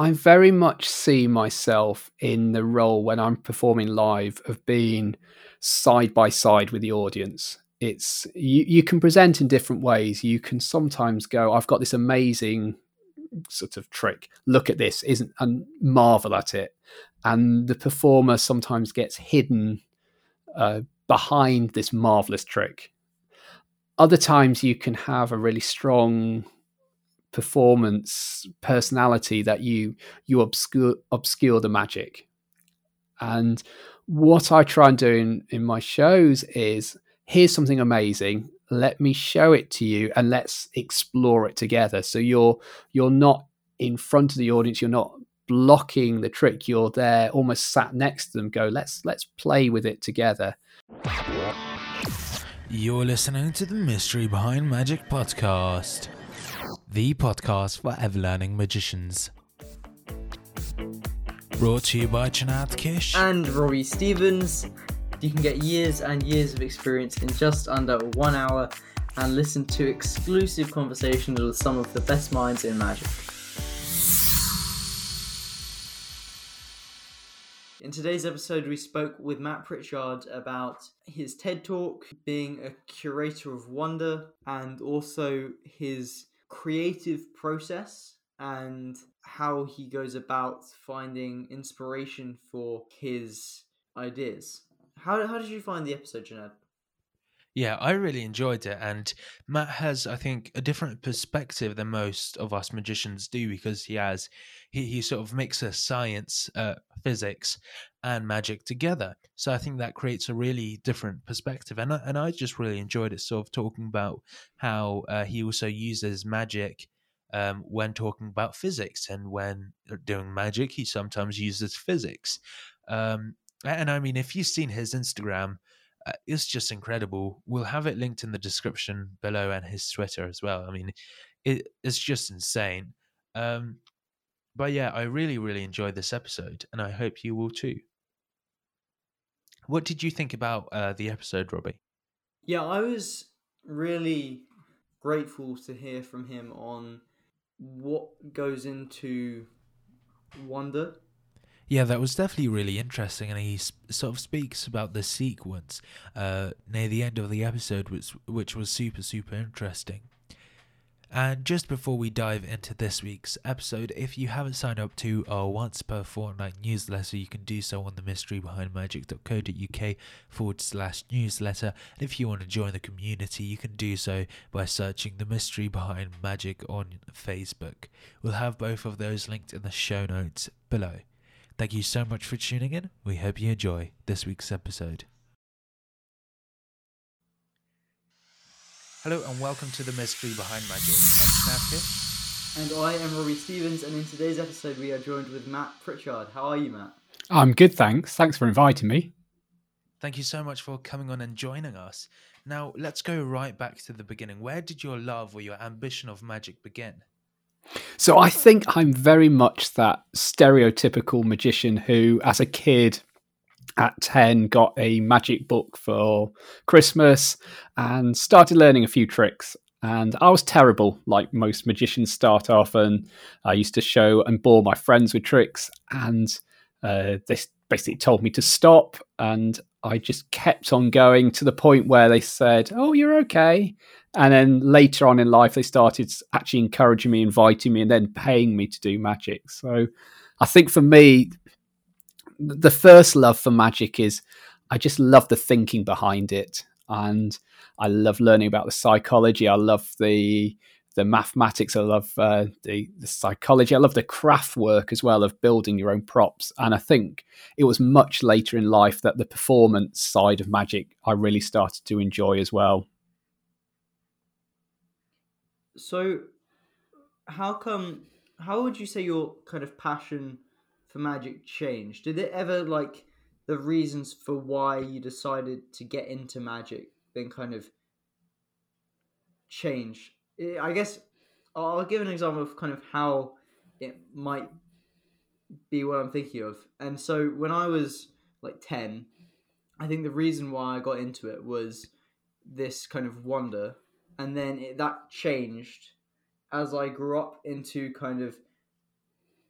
I very much see myself in the role when I'm performing live of being side by side with the audience. It's you, you can present in different ways. You can sometimes go, I've got this amazing sort of trick. Look at this, isn't and marvel at it. And the performer sometimes gets hidden uh, behind this marvelous trick. Other times you can have a really strong performance personality that you you obscure obscure the magic. And what i try and do in, in my shows is here's something amazing. Let me show it to you and let's explore it together. So you're you're not in front of the audience you're not blocking the trick. You're there almost sat next to them go let's let's play with it together. You're listening to the mystery behind magic podcast the podcast for ever learning magicians. Brought to you by Csanád Kiss and Robbie Stevens. You can get years and years of experience in just under one hour and listen to exclusive conversations with some of the best minds in magic. In today's episode, we spoke with Matt Pritchard about his TED Talk, being a curator of wonder, and also his creative process and how he goes about finding inspiration for his ideas. How, how did you find the episode, Csanád? Yeah, I really enjoyed it. And Matt has, I think, a different perspective than most of us magicians do because he has, he, he sort of mixes science, uh, physics, and magic together. So I think that creates a really different perspective. And I, and I just really enjoyed it, sort of talking about how uh, he also uses magic um, when talking about physics. And when doing magic, he sometimes uses physics. Um, and I mean, if you've seen his Instagram, uh, it's just incredible. We'll have it linked in the description below and his Twitter as well. I mean, it, it's just insane. Um, but yeah, I really, really enjoyed this episode, and I hope you will too. What did you think about uh, the episode, Robbie? Yeah, I was really grateful to hear from him on what goes into wonder. Yeah, that was definitely really interesting, and he sort of speaks about the sequence uh, near the end of the episode, which which was super super interesting. And just before we dive into this week's episode, if you haven't signed up to our once per fortnight newsletter, you can do so on the mysterybehindmagic.co.uk forward slash newsletter. And if you want to join the community, you can do so by searching the mystery behind magic on Facebook. We'll have both of those linked in the show notes below. Thank you so much for tuning in. We hope you enjoy this week's episode. Hello and welcome to the mystery behind magic. I'm Csanád Kiss. And I am Robbie Stevens, and in today's episode, we are joined with Matt Pritchard. How are you, Matt? I'm good, thanks. Thanks for inviting me. Thank you so much for coming on and joining us. Now, let's go right back to the beginning. Where did your love or your ambition of magic begin? So, I think I'm very much that stereotypical magician who, as a kid, at 10 got a magic book for christmas and started learning a few tricks. And i was terrible like most magicians start off and i used to show and bore my friends with tricks. And uh, they basically told me to stop. And i just kept on going to the point where they said oh you're okay. And then later on in life they started actually encouraging me inviting me and then paying me to do magic. So i think for me the first love for magic is I just love the thinking behind it, and I love learning about the psychology. I love the the mathematics. I love uh, the the psychology. I love the craft work as well of building your own props. And I think it was much later in life that the performance side of magic I really started to enjoy as well. So, how come? How would you say your kind of passion? For Magic change? Did it ever like the reasons for why you decided to get into Magic then kind of change? I guess I'll give an example of kind of how it might be what I'm thinking of. And so when I was like 10, I think the reason why I got into it was this kind of wonder. And then it, that changed as I grew up into kind of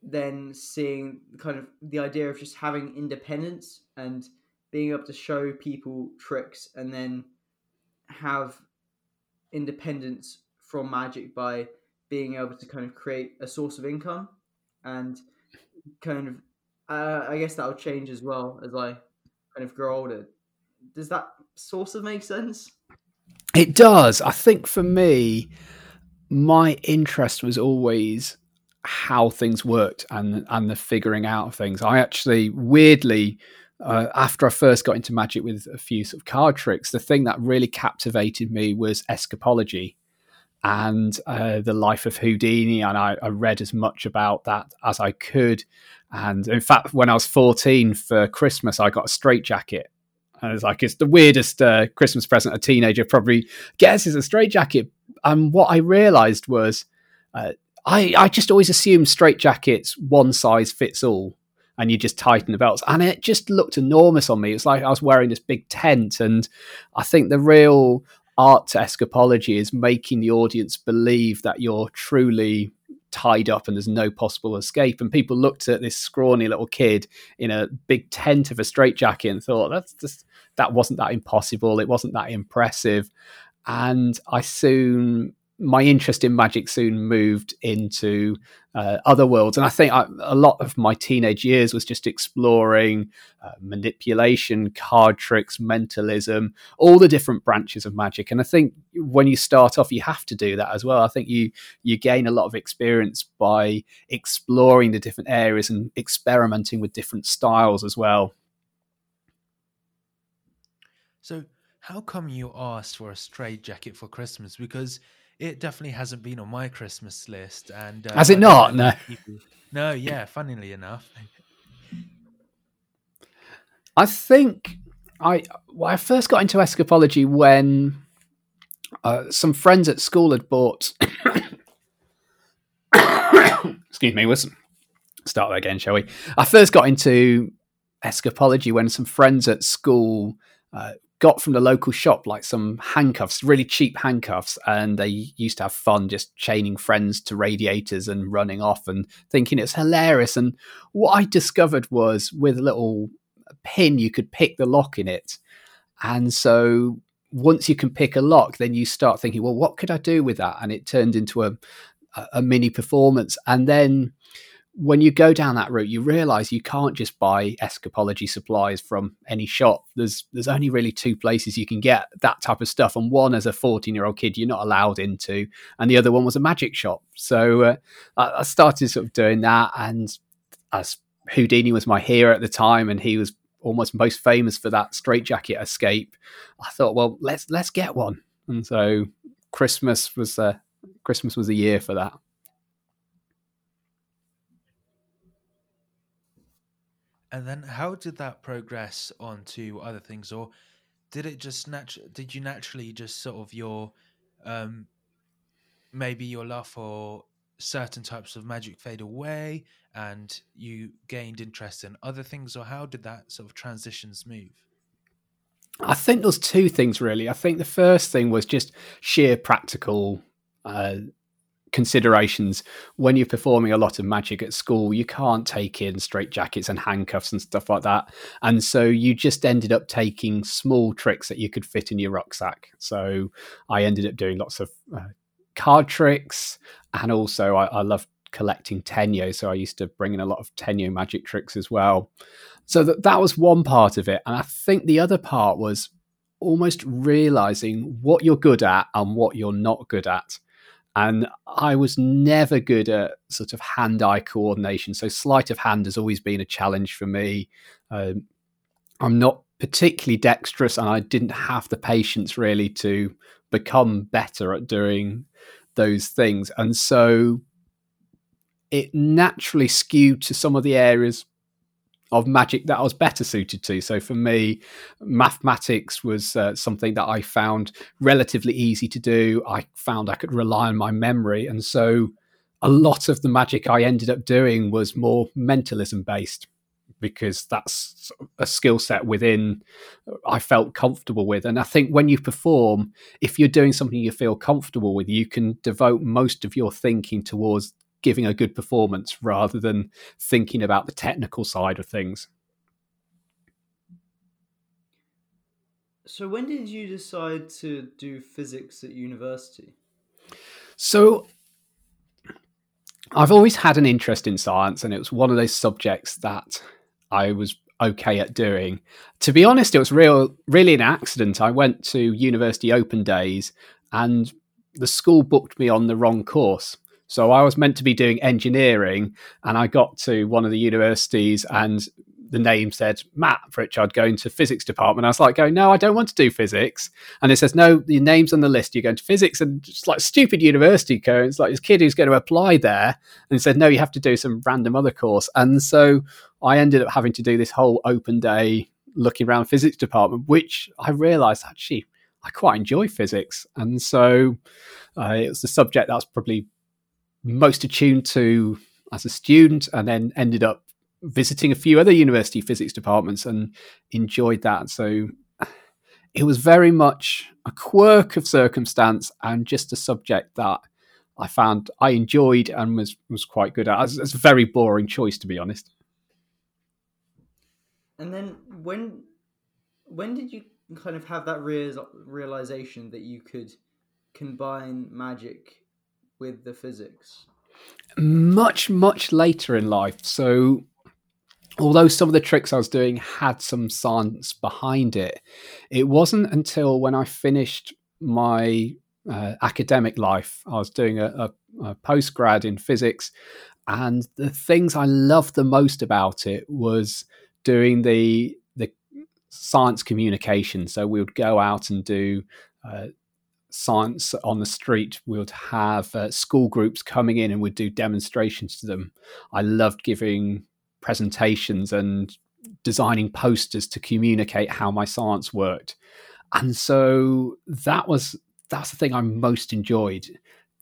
then seeing kind of the idea of just having independence and being able to show people tricks and then have independence from magic by being able to kind of create a source of income and kind of uh, I guess that'll change as well as I kind of grow older. Does that sort of make sense? It does. I think for me, my interest was always how things worked and and the figuring out of things. I actually weirdly uh, after I first got into magic with a few sort of card tricks, the thing that really captivated me was escapology and uh, the life of Houdini. And I, I, read as much about that as I could. And in fact, when I was 14 for Christmas, I got a straitjacket. And it's like, it's the weirdest uh, Christmas present a teenager probably gets is a straitjacket. And what I realized was, uh, I, I just always assumed straitjackets one size fits all and you just tighten the belts. And it just looked enormous on me. It's like I was wearing this big tent. And I think the real art to escapology is making the audience believe that you're truly tied up and there's no possible escape. And people looked at this scrawny little kid in a big tent of a straitjacket and thought, that's just, that wasn't that impossible. It wasn't that impressive. And I soon my interest in magic soon moved into uh, other worlds. And I think I, a lot of my teenage years was just exploring uh, manipulation, card tricks, mentalism, all the different branches of magic. And I think when you start off, you have to do that as well. I think you you gain a lot of experience by exploring the different areas and experimenting with different styles as well. So, how come you asked for a straight jacket for Christmas? Because it definitely hasn't been on my Christmas list. And uh, has it not? No. No. Yeah. Funnily enough. I think I well, I first got into escapology when uh, some friends at school had bought. excuse me. Listen. Start that again, shall we? I first got into escapology when some friends at school uh, got from the local shop like some handcuffs, really cheap handcuffs, and they used to have fun just chaining friends to radiators and running off and thinking it's hilarious. And what I discovered was with a little pin, you could pick the lock in it. And so once you can pick a lock, then you start thinking, well, what could I do with that? And it turned into a, a mini performance. And then when you go down that route, you realize you can't just buy escapology supplies from any shop. There's there's only really two places you can get that type of stuff, and one as a 14 year old kid you're not allowed into, and the other one was a magic shop. So uh, I, started sort of doing that, and as Houdini was my hero at the time, and he was almost most famous for that straitjacket escape. I thought, well, let's let's get one, and so Christmas was uh, Christmas was a year for that. And then how did that progress on to other things, or did it just natural? Did you naturally just sort of your, um, maybe your love for certain types of magic fade away, and you gained interest in other things, or how did that sort of transitions move? I think there's two things really. I think the first thing was just sheer practical uh, considerations. When you're performing a lot of magic at school you can't take in straight jackets and handcuffs and stuff like that. And so you just ended up taking small tricks that you could fit in your rucksack. So i ended up doing lots of uh, card tricks and also i, I love collecting tenyo so i used to bring in a lot of tenyo magic tricks as well. So that, that was one part of it. And i think the other part was almost realizing what you're good at and what you're not good at and I was never good at sort of hand eye coordination. So, sleight of hand has always been a challenge for me. Um, I'm not particularly dexterous, and I didn't have the patience really to become better at doing those things. And so, it naturally skewed to some of the areas of magic that I was better suited to. So for me, mathematics was uh, something that I found relatively easy to do. I found I could rely on my memory. And so a lot of the magic I ended up doing was more mentalism based because that's a skill set within I felt comfortable with. And I think when you perform, if you're doing something you feel comfortable with, you can devote most of your thinking towards giving a good performance rather than thinking about the technical side of things. So, when did you decide to do physics at university? So, I've always had an interest in science, and it was one of those subjects that I was okay at doing. To be honest, it was real, really an accident. I went to university open days, and the school booked me on the wrong course. So I was meant to be doing engineering, and I got to one of the universities, and the name said Matt Pritchard going to physics department. I was like, going, no, I don't want to do physics. And it says, no, your name's on the list. You're going to physics and just like stupid university code. It's like this kid who's going to apply there. And said, no, you have to do some random other course. And so I ended up having to do this whole open day looking around physics department, which I realized actually I quite enjoy physics. And so uh, it was the subject that's probably most attuned to as a student and then ended up visiting a few other university physics departments and enjoyed that. So it was very much a quirk of circumstance and just a subject that I found I enjoyed and was was quite good at. It's a very boring choice, to be honest. And then when when did you kind of have that real, realization that you could combine magic with the physics? Much much later in life. So although some of the tricks I was doing had some science behind it, it wasn't until when I finished my uh, academic life, I was doing a, a, a postgrad in physics, and the things I loved the most about it was doing the the science communication. So we would go out and do. Uh, science on the street. We would have uh, school groups coming in and we'd do demonstrations to them. I loved giving presentations and designing posters to communicate how my science worked. And so that was that's the thing I most enjoyed.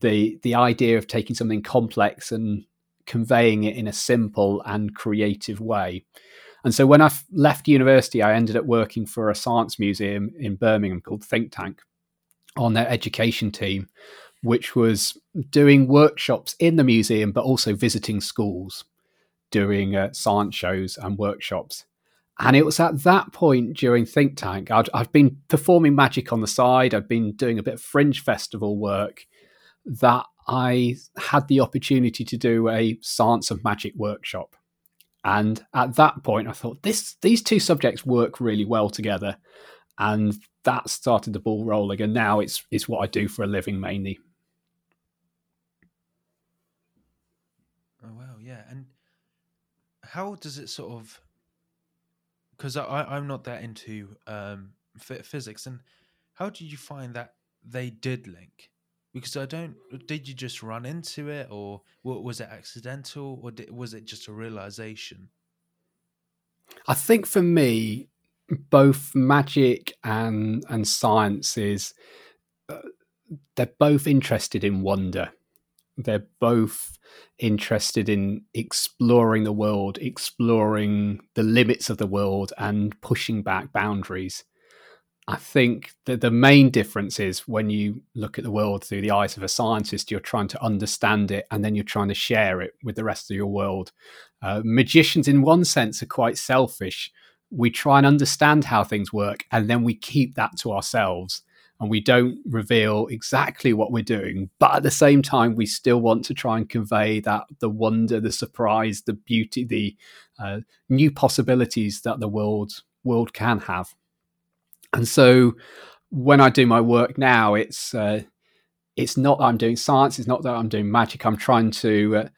The the idea of taking something complex and conveying it in a simple and creative way. And so when I left university, I ended up working for a science museum in Birmingham called Think Tank on their education team, which was doing workshops in the museum, but also visiting schools doing uh, science shows and workshops. And it was at that point during Think Tank, I'd, I'd been performing magic on the side, I'd been doing a bit of fringe festival work, that I had the opportunity to do a science of magic workshop. And at that point, I thought this these two subjects work really well together, and that started the ball rolling. And now it's it's what I do for a living mainly. Oh wow, yeah, and how does it sort of because I, I'm not that into um, physics, and how did you find that they did link? Because I don't. Did you just run into it, or was it accidental, or did, was it just a realization? I think for me, both magic and and science is uh, they're both interested in wonder. They're both interested in exploring the world, exploring the limits of the world, and pushing back boundaries. I think that the main difference is when you look at the world through the eyes of a scientist, you're trying to understand it and then you're trying to share it with the rest of your world. Uh, magicians, in one sense, are quite selfish. We try and understand how things work and then we keep that to ourselves and we don't reveal exactly what we're doing. But at the same time we still want to try and convey that the wonder the surprise the beauty the uh, new possibilities that the world world can have. And so when i do my work now it's uh, it's not that i'm doing science it's not that i'm doing magic. I'm trying to uh,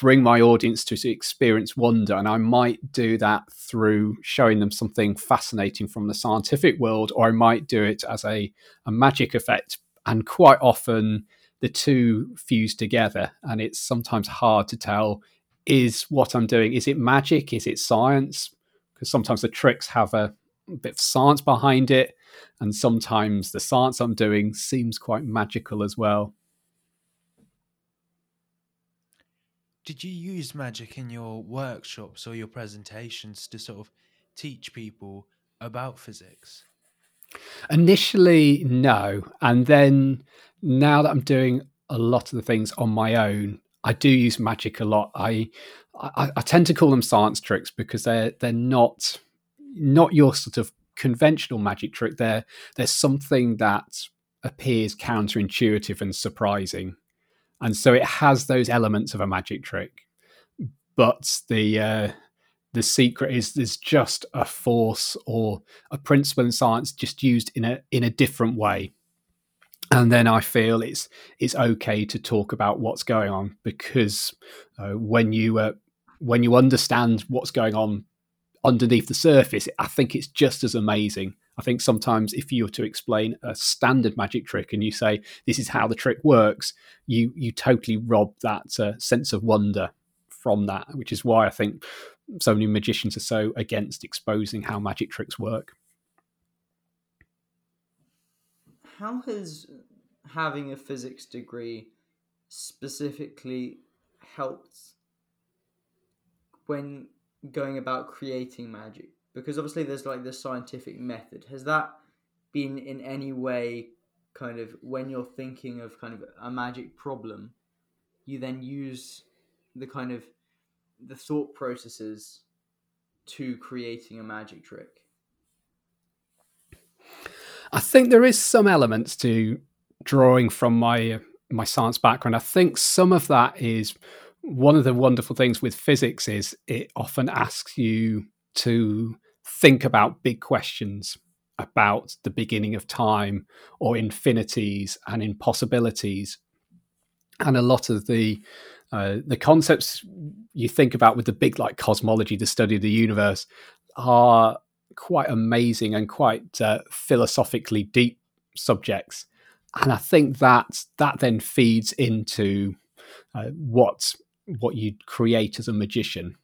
bring my audience to experience wonder. And I might do that through showing them something fascinating from the scientific world, or I might do it as a, a magic effect. And quite often the two fuse together. And it's sometimes hard to tell is what I'm doing, is it magic? Is it science? Because sometimes the tricks have a, bit of science behind it. And sometimes the science I'm doing seems quite magical as well. Did you use magic in your workshops or your presentations to sort of teach people about physics? Initially, no. And then now that I'm doing a lot of the things on my own, I do use magic a lot. I, I, I tend to call them science tricks because they're they're not not your sort of conventional magic trick. They're they're something that appears counterintuitive and surprising, and so it has those elements of a magic trick. But the uh, the secret is there's just a force or a principle in science just used in a in a different way and then I feel it's it's okay to talk about what's going on because uh, when you uh, when you understand what's going on underneath the surface, I think it's just as amazing. I think sometimes if you were to explain a standard magic trick and you say this is how the trick works, you you totally rob that uh, sense of wonder from that, which is why I think so many magicians are so against exposing how magic tricks work. how has having a physics degree specifically helped when going about creating magic? Because obviously there's like the scientific method. Has that been in any way kind of when you're thinking of kind of a magic problem, you then use the kind of the thought processes to creating a magic trick? I think there is some elements to drawing from my my science background. I think some of that is one of the wonderful things with physics is it often asks you to think about big questions about the beginning of time or infinities and impossibilities and a lot of the uh, the concepts you think about with the big like cosmology the study of the universe are quite amazing and quite uh, philosophically deep subjects, and I think that that then feeds into uh, what what you create as a magician.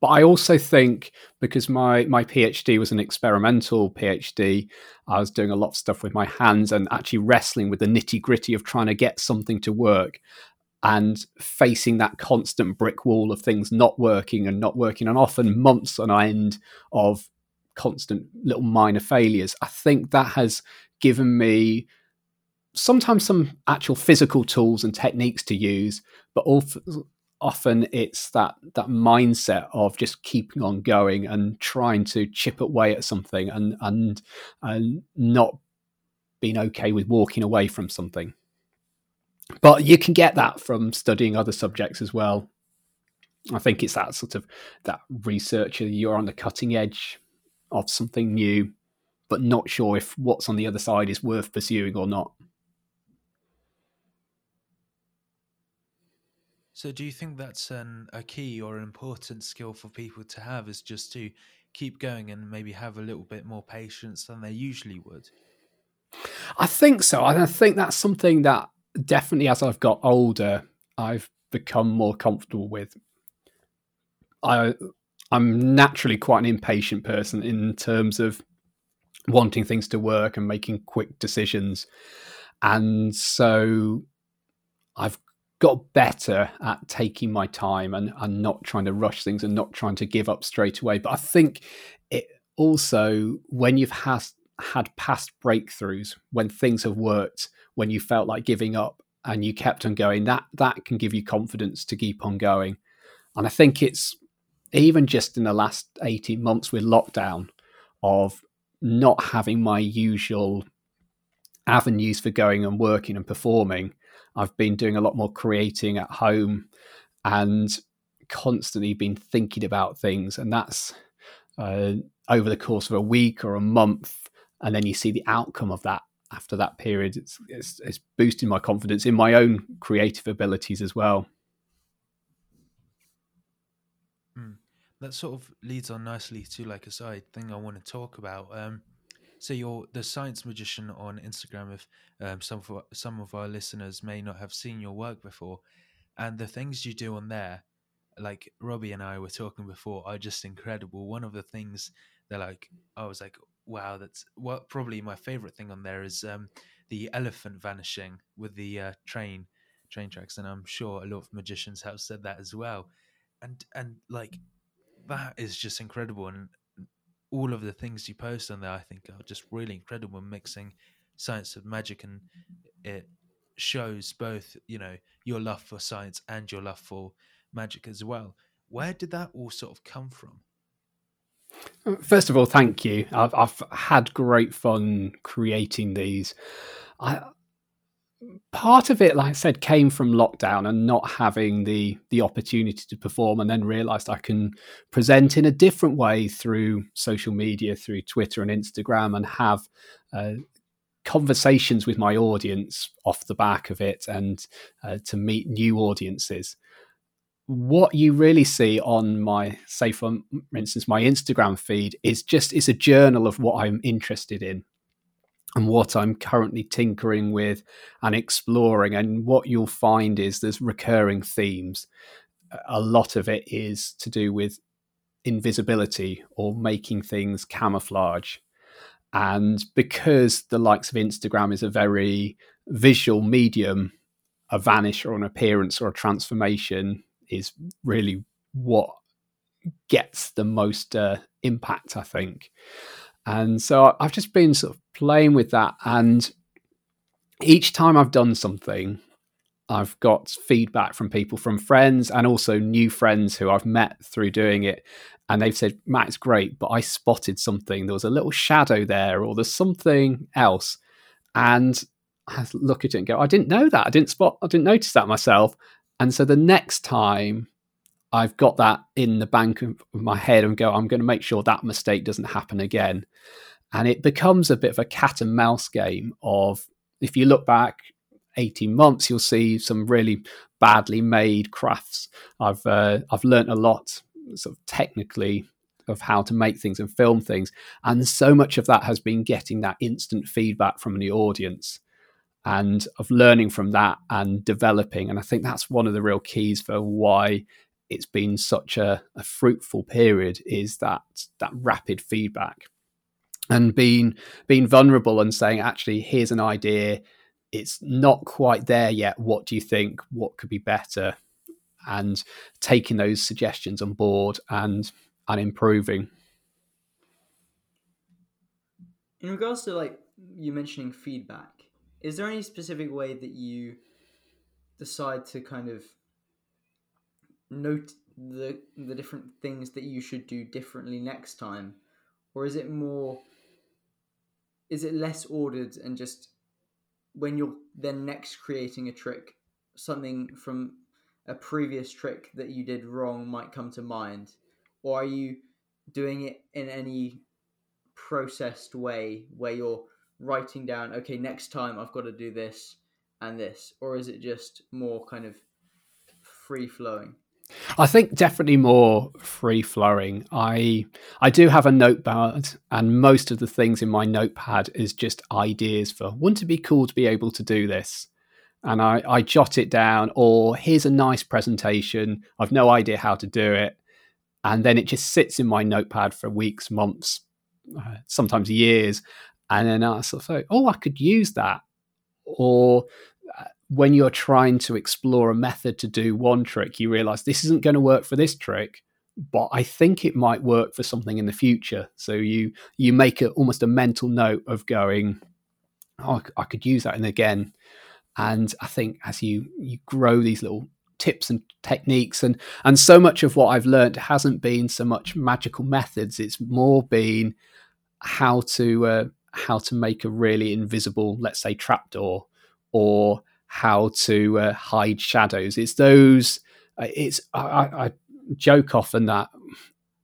But I also think because my my PhD was an experimental PhD, I was doing a lot of stuff with my hands and actually wrestling with the nitty gritty of trying to get something to work and facing that constant brick wall of things not working and not working and often months on end of constant little minor failures. I think that has given me sometimes some actual physical tools and techniques to use, but often it's that that mindset of just keeping on going and trying to chip away at something and and and not being okay with walking away from something. But you can get that from studying other subjects as well. I think it's that sort of that researcher you're on the cutting edge of something new, but not sure if what's on the other side is worth pursuing or not. So, do you think that's an, a key or an important skill for people to have? Is just to keep going and maybe have a little bit more patience than they usually would? I think so. I think that's something that definitely, as I've got older, I've become more comfortable with. I I'm naturally quite an impatient person in terms of wanting things to work and making quick decisions. And so I've got better at taking my time and, and not trying to rush things and not trying to give up straight away. But I think it also, when you've has, had past breakthroughs, when things have worked, when you felt like giving up and you kept on going, that that can give you confidence to keep on going. And I think it's even just in the last 18 months with lockdown of not having my usual avenues for going and working and performing i've been doing a lot more creating at home and constantly been thinking about things and that's uh, over the course of a week or a month and then you see the outcome of that after that period it's, it's, it's boosting my confidence in my own creative abilities as well that sort of leads on nicely to like a side thing I want to talk about. Um, so you're the science magician on Instagram. If um, some of some of our listeners may not have seen your work before, and the things you do on there, like Robbie and I were talking before, are just incredible. One of the things that like I was like, wow, that's what probably my favorite thing on there is um, the elephant vanishing with the uh, train train tracks, and I'm sure a lot of magicians have said that as well. And and like that is just incredible. And all of the things you post on there, I think, are just really incredible. Mixing science with magic, and it shows both, you know, your love for science and your love for magic as well. Where did that all sort of come from? Um, first of all, thank you. I've, I've had great fun creating these. I, part of it, like I said, came from lockdown and not having the the opportunity to perform, and then realised I can present in a different way through social media, through Twitter and Instagram, and have uh, conversations with my audience off the back of it, and uh, to meet new audiences. What you really see on my say for instance my instagram feed is just it's a journal of what i'm interested in and what i'm currently tinkering with and exploring and what you'll find is there's recurring themes a lot of it is to do with invisibility or making things camouflage and because the likes of instagram is a very visual medium a vanish or an appearance or a transformation is really what gets the most uh, impact, I think. And so I've just been sort of playing with that. And each time I've done something, I've got feedback from people, from friends, and also new friends who I've met through doing it. And they've said, Matt, it's great, but I spotted something. There was a little shadow there, or there's something else. And I look at it and go, I didn't know that. I didn't spot, I didn't notice that myself. And so the next time I've got that in the bank of my head and go, I'm going to make sure that mistake doesn't happen again. And it becomes a bit of a cat and mouse game of if you look back 18 months, you'll see some really badly made crafts. I've uh, I've learned a lot sort of technically of how to make things and film things, and so much of that has been getting that instant feedback from the audience and of learning from that and developing. And I think that's one of the real keys for why it's been such a, a fruitful period is that that rapid feedback and being being vulnerable and saying actually here's an idea. It's not quite there yet. What do you think? What could be better? And taking those suggestions on board and and improving. In regards to like you mentioning feedback is there any specific way that you decide to kind of note the the different things that you should do differently next time or is it more is it less ordered and just when you're then next creating a trick something from a previous trick that you did wrong might come to mind or are you doing it in any processed way where you're writing down, okay, next time I've got to do this and this, or is it just more kind of free flowing? I think definitely more free flowing. I I do have a notepad, and most of the things in my notepad is just ideas for wouldn't it be cool to be able to do this, and I I jot it down. Or here's a nice presentation. I've no idea how to do it, and then it just sits in my notepad for weeks, months, uh, sometimes years, and then I sort of thought, oh, I could use that. Or when you're trying to explore a method to do one trick, you realize this isn't going to work for this trick, but I think it might work for something in the future. So you you make it almost a mental note of going, oh, I could use that, and again. And I think as you you grow these little tips and techniques and and so much of what I've learned hasn't been so much magical methods it's more been how to uh, how to make a really invisible, let's say, trapdoor, or how to uh, hide shadows. It's those. Uh, it's I, I, joke often that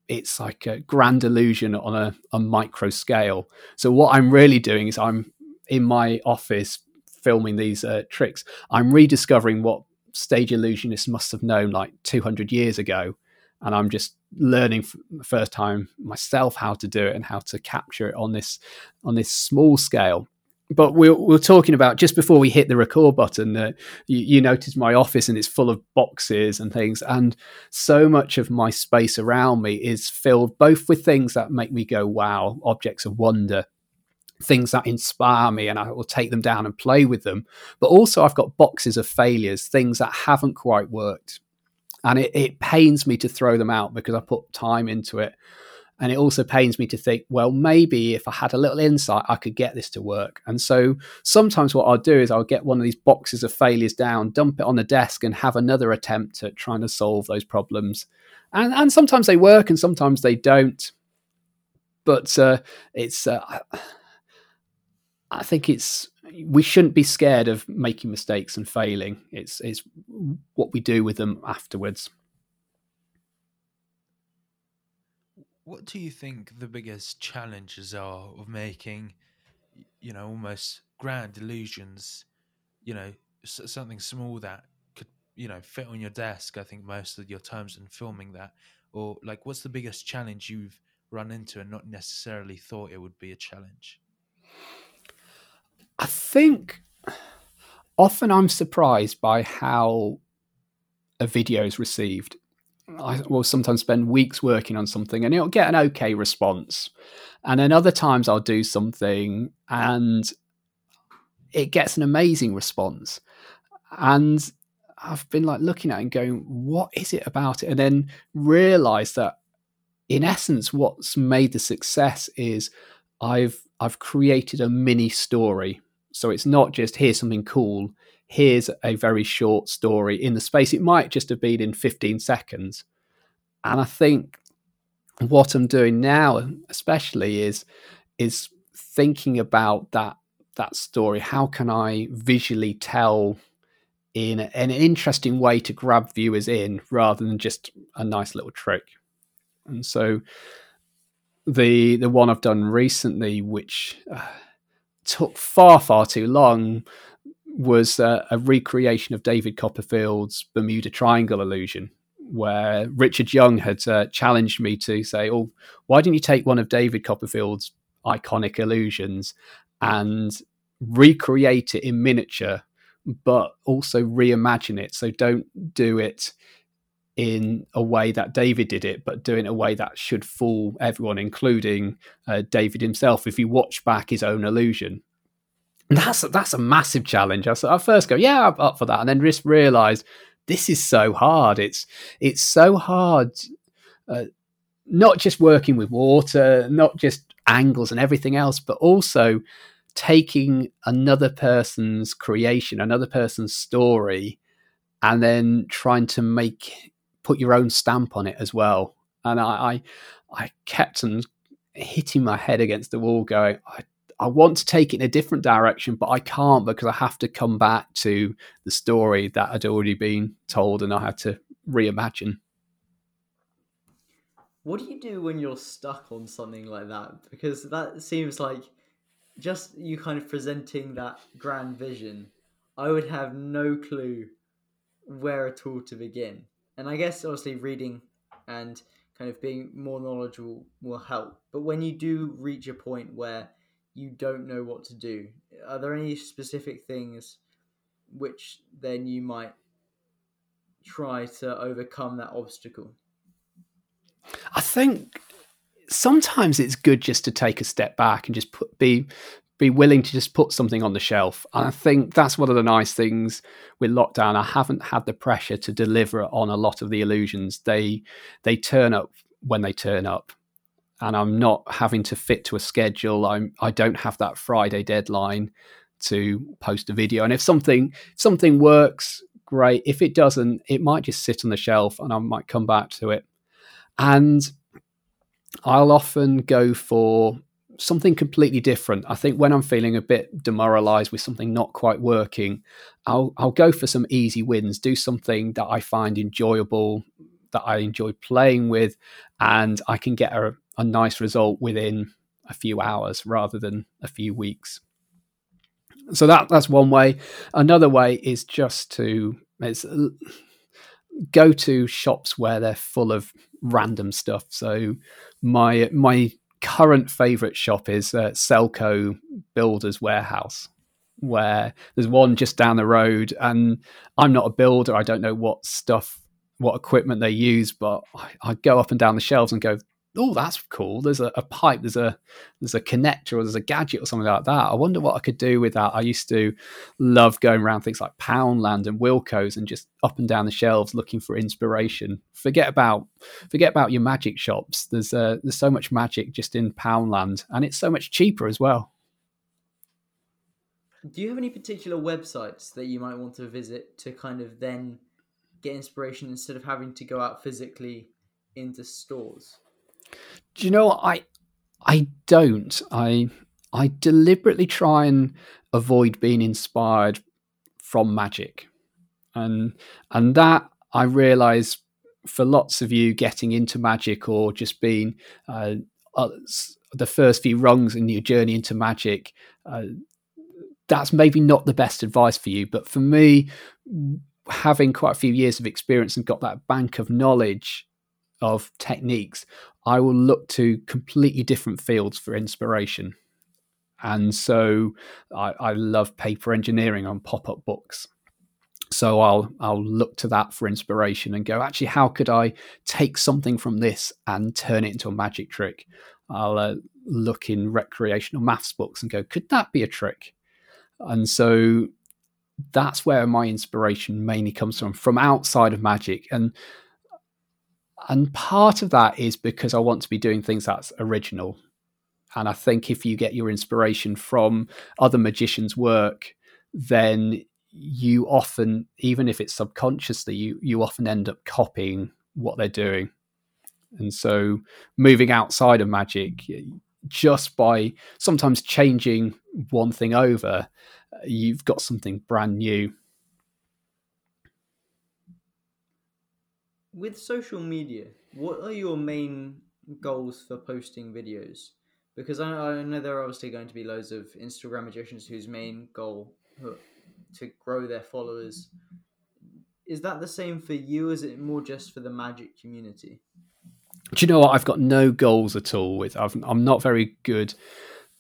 it's like a grand illusion on a, a micro scale. So what I'm really doing is I'm in my office filming these uh, tricks. I'm rediscovering what stage illusionists must have known like 200 years ago and I'm just learning for the first time myself how to do it and how to capture it on this on this small scale. But we we're, talking about just before we hit the record button that you, you notice my office and it's full of boxes and things, and so much of my space around me is filled both with things that make me go wow, objects of wonder, things that inspire me and I will take them down and play with them. But also, I've got boxes of failures, things that haven't quite worked, and it, it pains me to throw them out because I put time into it. And it also pains me to think, well, maybe if I had a little insight, I could get this to work. And so sometimes what I'll do is I'll get one of these boxes of failures down, dump it on the desk, and have another attempt at trying to solve those problems. And, and sometimes they work and sometimes they don't. But uh, it's, uh, I think it's, we shouldn't be scared of making mistakes and failing. It's, it's what we do with them afterwards. What do you think the biggest challenges are of making you know almost grand illusions you know something small that could you know fit on your desk i think most of your times in filming that? Or like what's the biggest challenge you've run into and not necessarily thought it would be a challenge? I think often i'm surprised by how a video is received I will sometimes spend weeks working on something and it'll get an okay response. And then other times I'll do something and it gets an amazing response. And I've been like looking at and going, what is it about it? And then realize that in essence, what's made the success is I've I've created a mini story. So it's not just here's something cool here's a very short story in the space. It might just have been in 15 seconds. And I think what I'm doing now, especially, is is thinking about that that story. How can I visually tell in, in an interesting way to grab viewers in rather than just a nice little trick? And so the the one I've done recently, which uh, took far far too long, was a recreation of David Copperfield's Bermuda Triangle illusion, where Richard Young had uh, challenged me to say, "Oh, why didn't you take one of David Copperfield's iconic illusions and recreate it in miniature, but also reimagine it? So don't do it." in a way that David did it, but do it in a way that should fool everyone, including uh, David himself, if you watch back his own illusion that's that's a massive challenge. I, I first go, yeah, I'm up for that, and then just realize this is so hard. It's it's so hard. Uh, not just working with water, not just angles and everything else, but also taking another person's creation, another person's story, and then trying to make put your own stamp on it as well. And I, I, I kept on hitting my head against the wall, going, I I want to take it in a different direction, but I can't because I have to come back to the story that had already been told and I had to reimagine. What do you do when you're stuck on something like that? Because that seems like just you kind of presenting that grand vision. I would have no clue where at all to begin. And I guess obviously reading and kind of being more knowledgeable will help. But when you do reach a point where you don't know what to do. Are there any specific things which then you might try to overcome that obstacle? I think sometimes it's good just to take a step back and just put, be be willing to just put something on the shelf. And I think that's one of the nice things with lockdown. I haven't had the pressure to deliver on a lot of the illusions. They they turn up when they turn up and I'm not having to fit to a schedule. I'm I don't have that Friday deadline to post a video. And if something if something works, great. If it doesn't, it might just sit on the shelf and I might come back to it. And I'll often go for something completely different. I think when I'm feeling a bit demoralized with something not quite working, I'll I'll go for some easy wins, do something that I find enjoyable, that I enjoy playing with, and I can get a, a nice result within a few hours rather than a few weeks. So that that's one way. Another way is just to it's go to shops where they're full of random stuff. So my my current favorite shop is uh, Selco Builders Warehouse, where there's one just down the road, and I'm not a builder. I don't know what stuff, what equipment they use, but I, I go up and down the shelves and go, oh, that's cool. There's a, a, pipe, there's a there's a connector, or there's a gadget or something like that. I wonder what I could do with that. I used to love going around things like Poundland and Wilko's and just up and down the shelves looking for inspiration. Forget about forget about your magic shops. There's uh, there's so much magic just in Poundland, and it's so much cheaper as well. Do you have any particular websites that you might want to visit to kind of then get inspiration instead of having to go out physically into stores? Do you know? I I don't. I I deliberately try and avoid being inspired from magic. And and that I realize for lots of you getting into magic or just being uh, uh, the first few rungs in your journey into magic, uh, that's maybe not the best advice for you. But for me, having quite a few years of experience and got that bank of knowledge of techniques, I will look to completely different fields for inspiration. And so I, I love paper engineering on pop up books. So I'll I'll look to that for inspiration and go, actually, how could I take something from this and turn it into a magic trick? I'll uh, look in recreational maths books and go, could that be a trick? And so that's where my inspiration mainly comes from, from outside of magic. And and part of that is because I want to be doing things that's original. And I think if you get your inspiration from other magicians' work, then you often, even if it's subconsciously, you you often end up copying what they're doing. And so moving outside of magic, just by sometimes changing one thing over, you've got something brand new. With social media, what are your main goals for posting videos? Because I, I know there are obviously going to be loads of Instagram magicians whose main goal to grow their followers. Is that the same for you? Is it more just for the magic community? Do you know what? I've got no goals at all with. i am not very good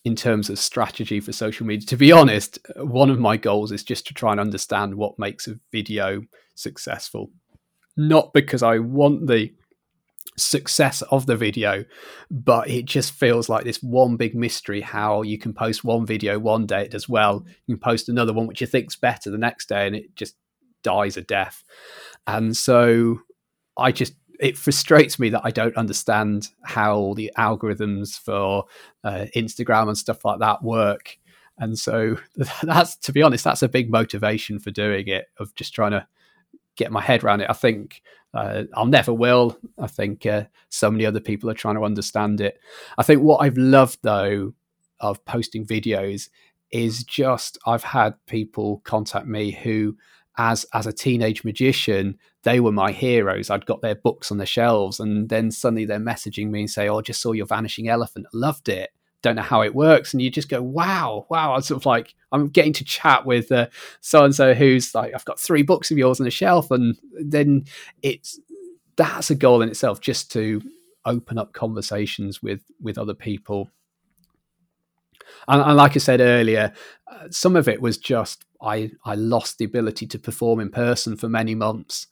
in terms of strategy for social media. To be honest, one of my goals is just to try and understand what makes a video successful. Not because I want the success of the video, but it just feels like this one big mystery how you can post one video one day, it does well, you can post another one which you think's better the next day, and it just dies a death. And so I just it frustrates me that I don't understand how the algorithms for uh, Instagram and stuff like that work. And so that's, to be honest, that's a big motivation for doing it, of just trying to get my head around it. I think uh, I'll never will. I think uh, so many other people are trying to understand it. I think what I've loved though of posting videos is just I've had people contact me who as as a teenage magician, they were my heroes. I'd got their books on the shelves, and then suddenly they're messaging me and say, "Oh, I just saw your Vanishing Elephant. Loved it. Don't know how it works." And you just go, "Wow, wow!" I'm sort of like I'm getting to chat with so and so who's like, "I've got three books of yours on the shelf," and then it's that's a goal in itself, just to open up conversations with with other people and, and like I said earlier, uh, some of it was just I I lost the ability to perform in person for many months.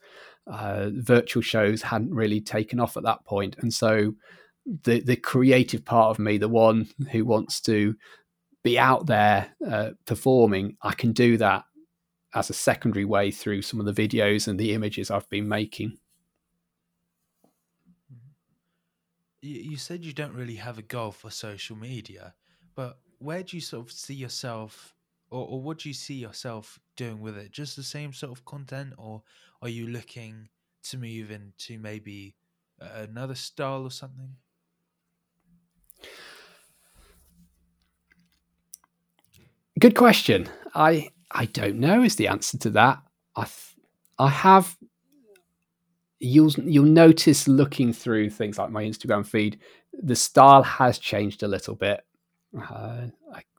Uh, virtual shows hadn't really taken off at that point, and so the the creative part of me, the one who wants to be out there uh, performing, I can do that as a secondary way through some of the videos and the images I've been making. You said you don't really have a goal for social media, but where do you sort of see yourself or, or what do you see yourself doing with it just the same sort of content or are you looking to move into maybe another style or something good question. I i don't know is the answer to that. I i have you'll you'll notice looking through things like my instagram feed the style has changed a little bit. Uh,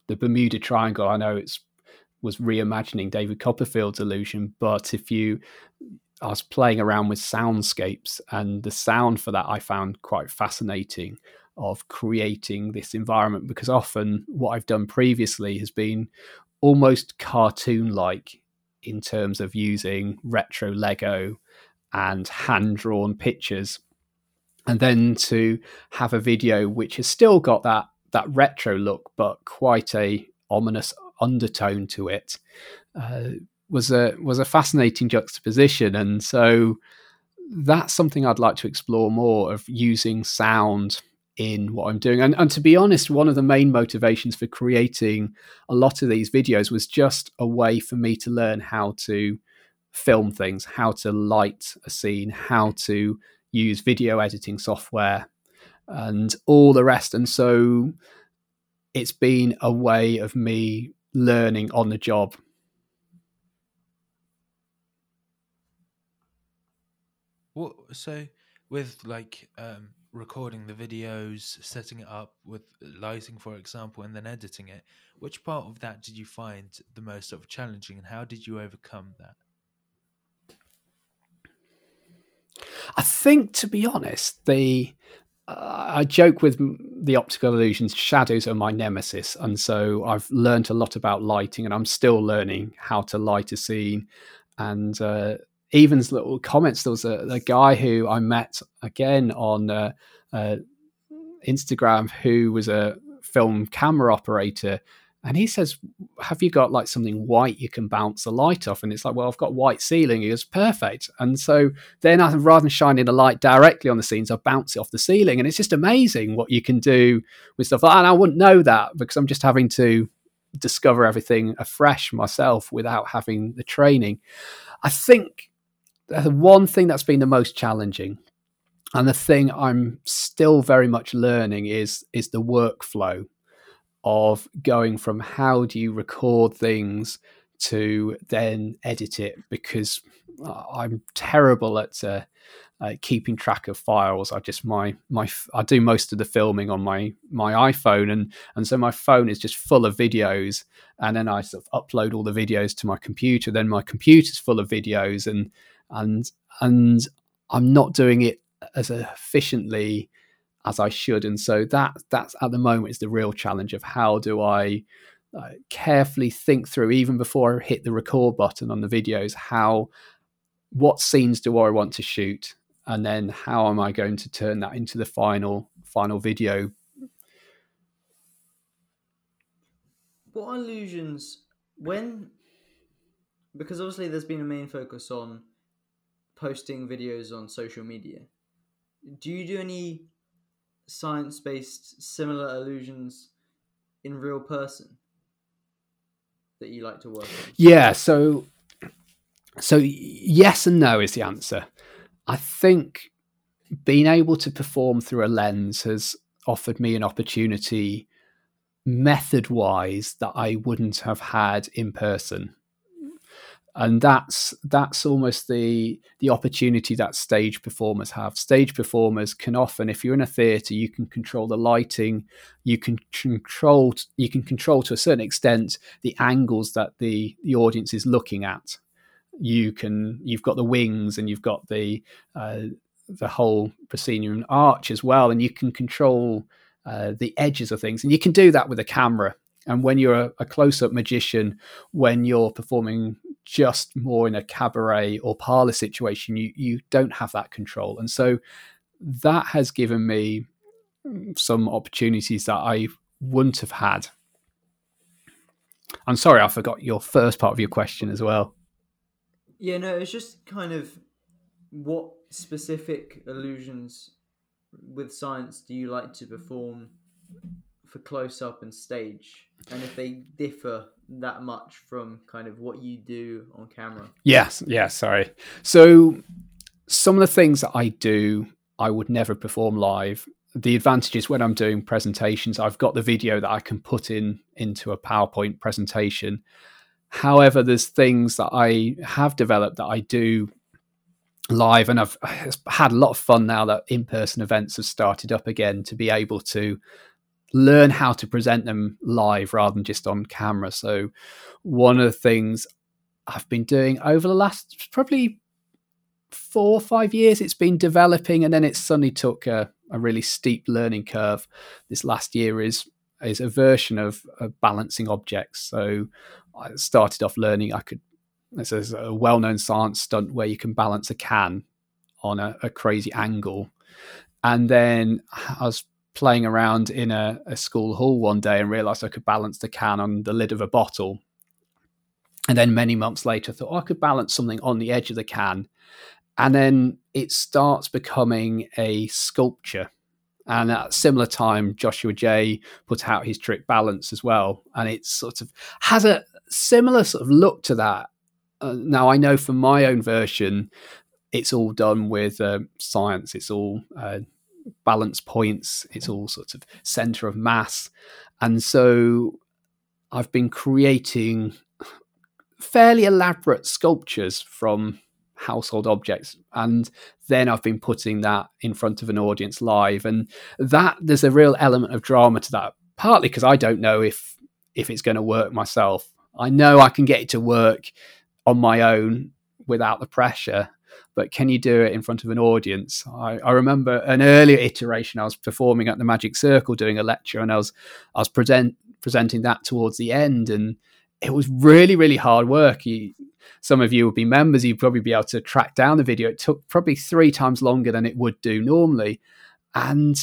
the Bermuda Triangle, I know it's was reimagining David Copperfield's illusion, but if you I was playing around with soundscapes and the sound for that I found quite fascinating of creating this environment because often what I've done previously has been almost cartoon like in terms of using retro Lego and hand drawn pictures. And then to have a video which has still got that that retro look, but quite a ominous undertone to it, uh, was a was a fascinating juxtaposition, and so that's something I'd like to explore more of using sound in what I'm doing. And, and to be honest, one of the main motivations for creating a lot of these videos was just a way for me to learn how to film things, how to light a scene, how to use video editing software, and all the rest. And so it's been a way of me learning on the job. What so with like um, recording the videos, setting it up with lighting, for example, and then editing it? Which part of that did you find the most sort of challenging, and how did you overcome that? I think, to be honest, the uh, I joke with the optical illusions. Shadows are my nemesis, and so I've learned a lot about lighting, and I'm still learning how to light a scene. And uh, Evan's little comments. There was a, a, guy who I met again on uh, uh, Instagram who was a film camera operator, and he says, Have you got like something white you can bounce the light off? And it's like, Well, I've got white ceiling. He goes, Perfect. And so then I, rather than shining the light directly on the scenes, I bounce it off the ceiling. And it's just amazing what you can do with stuff. And I wouldn't know that because I'm just having to discover everything afresh myself without having the training. I think the one thing that's been the most challenging and the thing I'm still very much learning is is the workflow of going from how do you record things to then edit it because I'm terrible at uh, uh, keeping track of files. I just my my I do most of the filming on my my iPhone, and and so my phone is just full of videos, and then I sort of upload all the videos to my computer. Then my computer's full of videos, and and and I'm not doing it as efficiently as I should. And so that that's at the moment is the real challenge of how do I uh, carefully think through even before I hit the record button on the videos how what scenes do I want to shoot and then how am I going to turn that into the final final video what illusions when because obviously there's been a main focus on posting videos on social media do you do any science based similar illusions in real person that you like to work on? Yeah, so so yes and no is the answer. I think being able to perform through a lens has offered me an opportunity method wise that I wouldn't have had in person and that's that's almost the the opportunity that stage performers have. Stage performers can often if you're in a theater you can control the lighting you can control you can control to a certain extent the angles that the the audience is looking at. You can you've got the wings and you've got the uh, the whole proscenium arch as well and you can control uh, the edges of things. And you can do that with a camera and when you're a, a close-up magician when you're performing just more in a cabaret or parlor situation, you you don't have that control, and so that has given me some opportunities that I wouldn't have had. I'm sorry, I forgot your first part of your question as well. Yeah, no, it's just kind of what specific illusions with science do you like to perform for close up and stage, and if they differ that much from kind of what you do on camera. Yes, yeah, sorry. So some of the things that I do, I would never perform live. The advantage is when I'm doing presentations, I've got the video that I can put in into a PowerPoint presentation. However, there's things that I have developed that I do live, and I've had a lot of fun now that in-person events have started up again to be able to learn how to present them live rather than just on camera. So, one of the things I've been doing over the last probably four or five years, it's been developing, and then it suddenly took a, a really steep learning curve. This last year is is a version of, of balancing objects. So, I started off learning I could. This is a well known science stunt where you can balance a can on a, a crazy angle And then I was playing around in a, a school hall one day and realized I could balance the can on the lid of a bottle. And then many months later, thought oh, I could balance something on the edge of the can. And then it starts becoming a sculpture. And at a similar time, Joshua Jay put out his trick balance as well. And it sort of has a similar sort of look to that. Uh, now, I know from my own version, it's all done with uh, science, it's all uh, balance points, it's all sort of center of mass. And so I've been creating fairly elaborate sculptures from household objects. And then i've been putting that in front of an audience live. And that there's a real element of drama to that partly because i don't know if if it's going to work myself. I know i can get it to work on my own without the pressure but can you do it in front of an audience i, I remember an earlier iteration i was performing at the magic circle doing a lecture and i was i was present, presenting that towards the end and it was really, really hard work. You, some of you would be members, you'd probably be able to track down the video. It took probably three times longer than it would do normally. And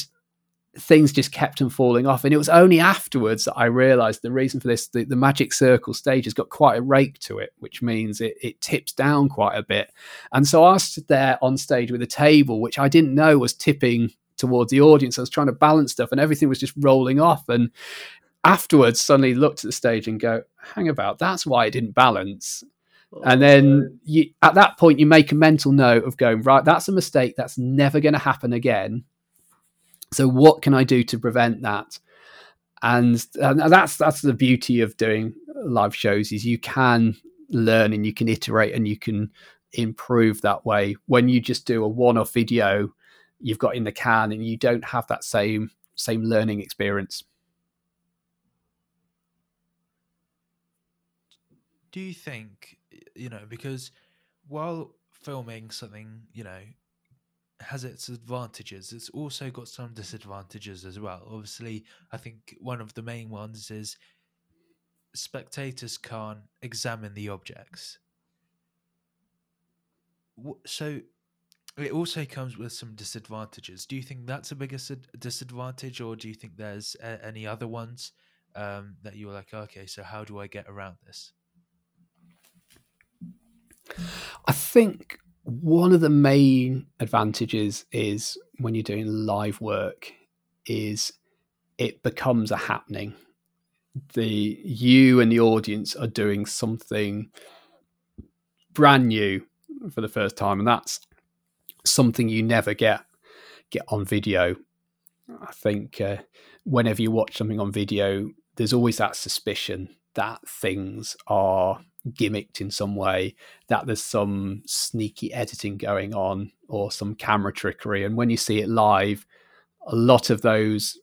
things just kept on falling off. And it was only afterwards that I realized the reason for this the, the magic circle stage has got quite a rake to it, which means it, it tips down quite a bit. And so I stood there on stage with a table, which I didn't know was tipping towards the audience. I was trying to balance stuff and everything was just rolling off. And afterwards suddenly looked at the stage and go, hang about, that's why it didn't balance. Oh, and then you, at that point, you make a mental note of going, right, that's a mistake. That's never going to happen again. So what can I do to prevent that? And, and that's that's the beauty of doing live shows is you can learn and you can iterate and you can improve that way. When you just do a one-off video, you've got in the can and you don't have that same same learning experience. do you think you know because while filming something you know has its advantages. It's also got some disadvantages as well. Obviously i think one of the main ones is spectators can't examine the objects. So it also comes with some disadvantages. Do you think that's a biggest disadvantage or do you think there's any other ones um, that you're like okay so how do i get around this? I think one of the main advantages is when you're doing live work is it becomes a happening. The you and the audience are doing something brand new for the first time, and that's something you never get get on video. I think uh, whenever you watch something on video, there's always that suspicion that things are gimmicked in some way, that there's some sneaky editing going on or some camera trickery. And when you see it live, a lot of those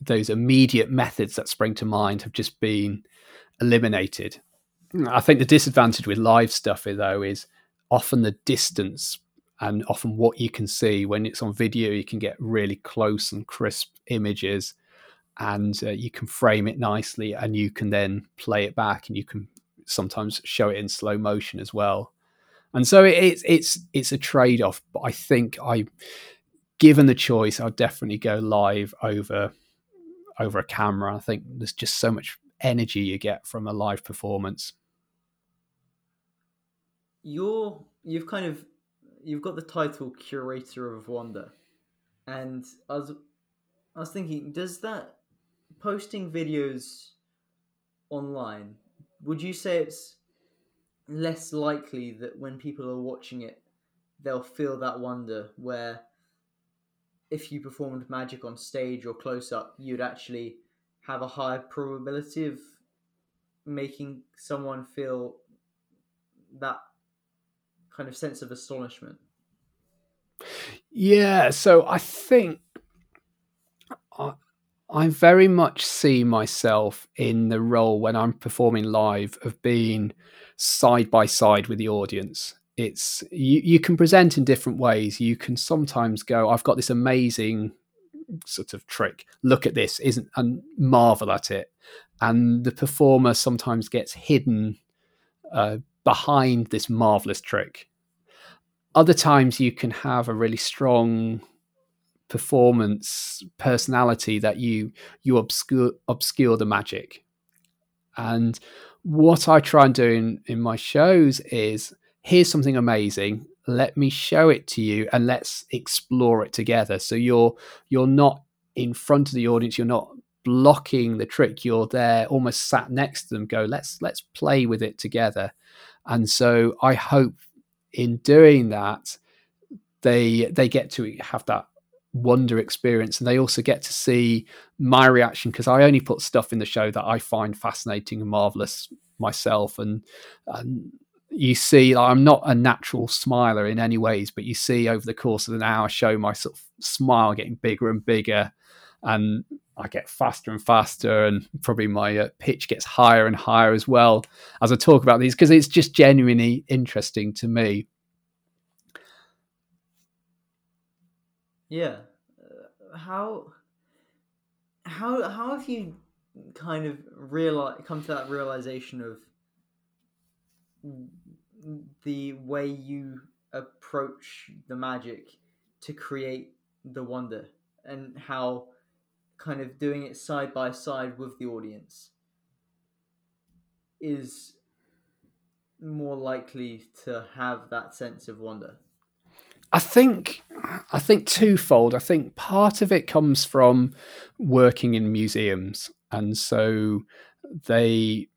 those immediate methods that spring to mind have just been eliminated. Hmm. I think the disadvantage with live stuff eh, though is often the distance and often what you can see when it's on video you can get really close and crisp images and uh, you can frame it nicely and you can then play it back and you can sometimes show it in slow motion as well. And so it's it's it's a trade off. But I think I, given the choice, I'd definitely go live over over a camera. I think there's just so much energy you get from a live performance. You're you've kind of you've got the title curator of wonder, and I was I was thinking, does that posting videos online would you say it's less likely that when people are watching it, they'll feel that wonder where if you performed magic on stage or close up, you'd actually have a higher probability of making someone feel that kind of sense of astonishment? Yeah, so I think I very much see myself in the role when I'm performing live of being side by side with the audience. It's you, you can present in different ways. You can sometimes go, I've got this amazing sort of trick. Look at this, isn't and marvel at it. And the performer sometimes gets hidden uh, behind this marvelous trick. Other times you can have a really strong performance personality that you you obscure obscure the magic. And what i try and do in, in my shows is here's something amazing let me show it to you and let's explore it together. So you're you're not in front of the audience you're not blocking the trick you're there almost sat next to them go let's let's play with it together. And so i hope in doing that they they get to have that wonder experience. And they also get to see my reaction because i only put stuff in the show that i find fascinating and marvelous myself. And, and you see like, i'm not a natural smiler in any ways but you see over the course of an hour show my sort of smile getting bigger and bigger and i get faster and faster and probably my uh, pitch gets higher and higher as well as i talk about these because it's just genuinely interesting to me Yeah. Uh, how how how have you kind of realize come to that realization of the way you approach the magic to create the wonder and how kind of doing it side by side with the audience is more likely to have that sense of wonder I think I think twofold. I think part of it comes from working in museums, and so they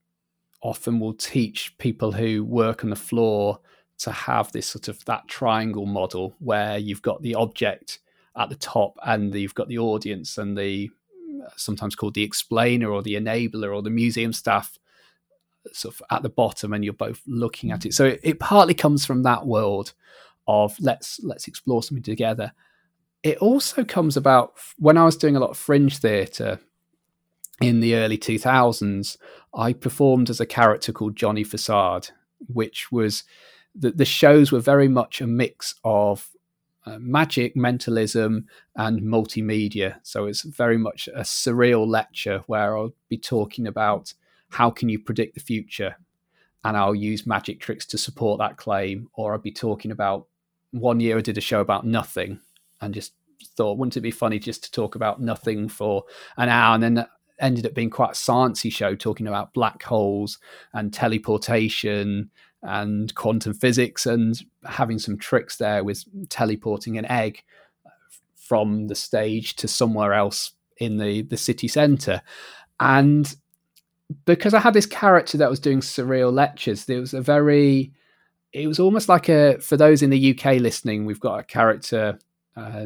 often will teach people who work on the floor to have this sort of that triangle model where you've got the object at the top and you've got the audience and the sometimes called the explainer or the enabler or the museum staff sort of at the bottom and you're both looking at it. So it, it partly comes from that world of let's let's explore something together. It also comes about when I was doing a lot of fringe theatre in the early 2000s. I performed as a character called Johnny Facade, which was the, the shows were very much a mix of uh, magic, mentalism, and multimedia. So it's very much a surreal lecture where I'll be talking about how can you predict the future, and I'll use magic tricks to support that claim, or I'll be talking about one year I did a show about nothing and just thought, wouldn't it be funny just to talk about nothing for an hour? And then that ended up being quite a sciencey show talking about black holes and teleportation and quantum physics and having some tricks there with teleporting an egg from the stage to somewhere else in the the city center and because i had this character that was doing surreal lectures there was a very it was almost like a for those in the UK listening, we've got a character uh,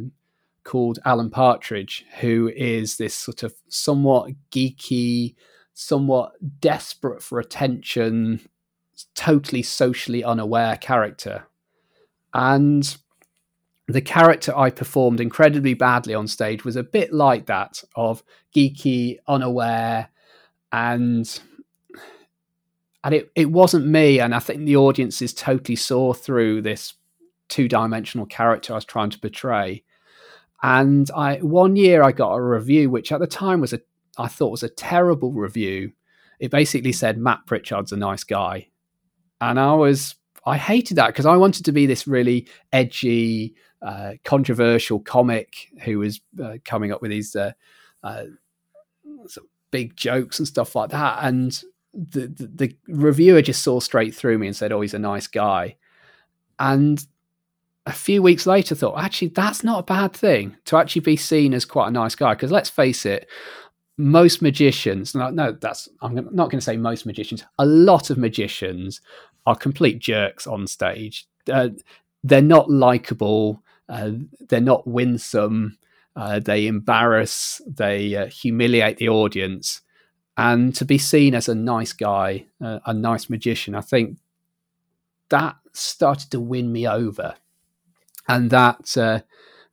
called Alan Partridge, who is this sort of somewhat geeky, somewhat desperate for attention, totally socially unaware character. And the character I performed incredibly badly on stage was a bit like that of geeky, unaware, and and it, it wasn't me and i think the audiences totally saw through this two-dimensional character i was trying to portray. And i one year i got a review which at the time was a i thought was a terrible review. It basically said matt pritchard's a nice guy. And i was i hated that because i wanted to be this really edgy uh, controversial comic who was uh, coming up with these uh, uh big jokes and stuff like that. And the, the, the reviewer just saw straight through me and said, "Oh, he's a nice guy," and a few weeks later thought actually that's not a bad thing to actually be seen as quite a nice guy. Because let's face it most magicians no, no that's i'm not going to say most magicians a lot of magicians are complete jerks on stage. Uh, they're not likable uh, they're not winsome uh, they embarrass they uh, humiliate the audience and to be seen as a nice guy, uh, a nice magician, I think that started to win me over, and that uh,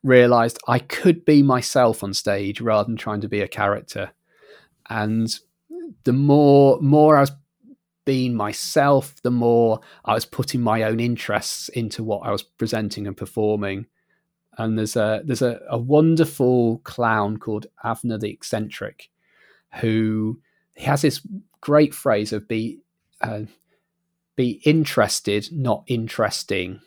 realized I could be myself on stage rather than trying to be a character. And the more more I was being myself, the more I was putting my own interests into what I was presenting and performing. And there's a there's a, a wonderful clown called Avner the Eccentric, who he has this great phrase of be uh, be interested, not interesting.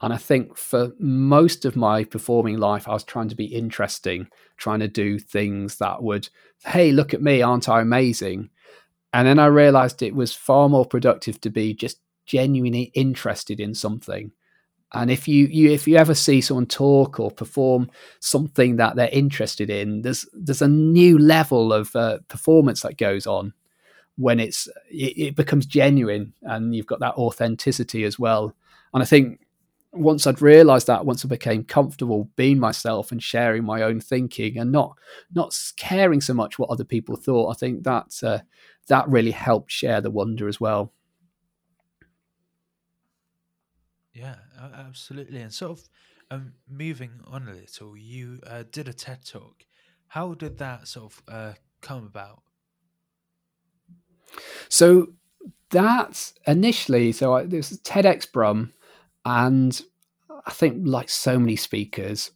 And I think for most of my performing life, I was trying to be interesting, trying to do things that would, hey, look at me, aren't I amazing? And then I realized it was far more productive to be just genuinely interested in something. And if you, you if you ever see someone talk or perform something that they're interested in, there's there's a new level of uh, performance that goes on when it's it, it becomes genuine and you've got that authenticity as well. And I think once I'd realized that, once I became comfortable being myself and sharing my own thinking and not not caring so much what other people thought, I think that uh, that really helped share the wonder as well. Yeah, absolutely. And sort of um, moving on a little, you uh, did a TED talk. How did that sort of uh, come about? So that initially, so I, this was TEDx Brum, and I think like so many speakers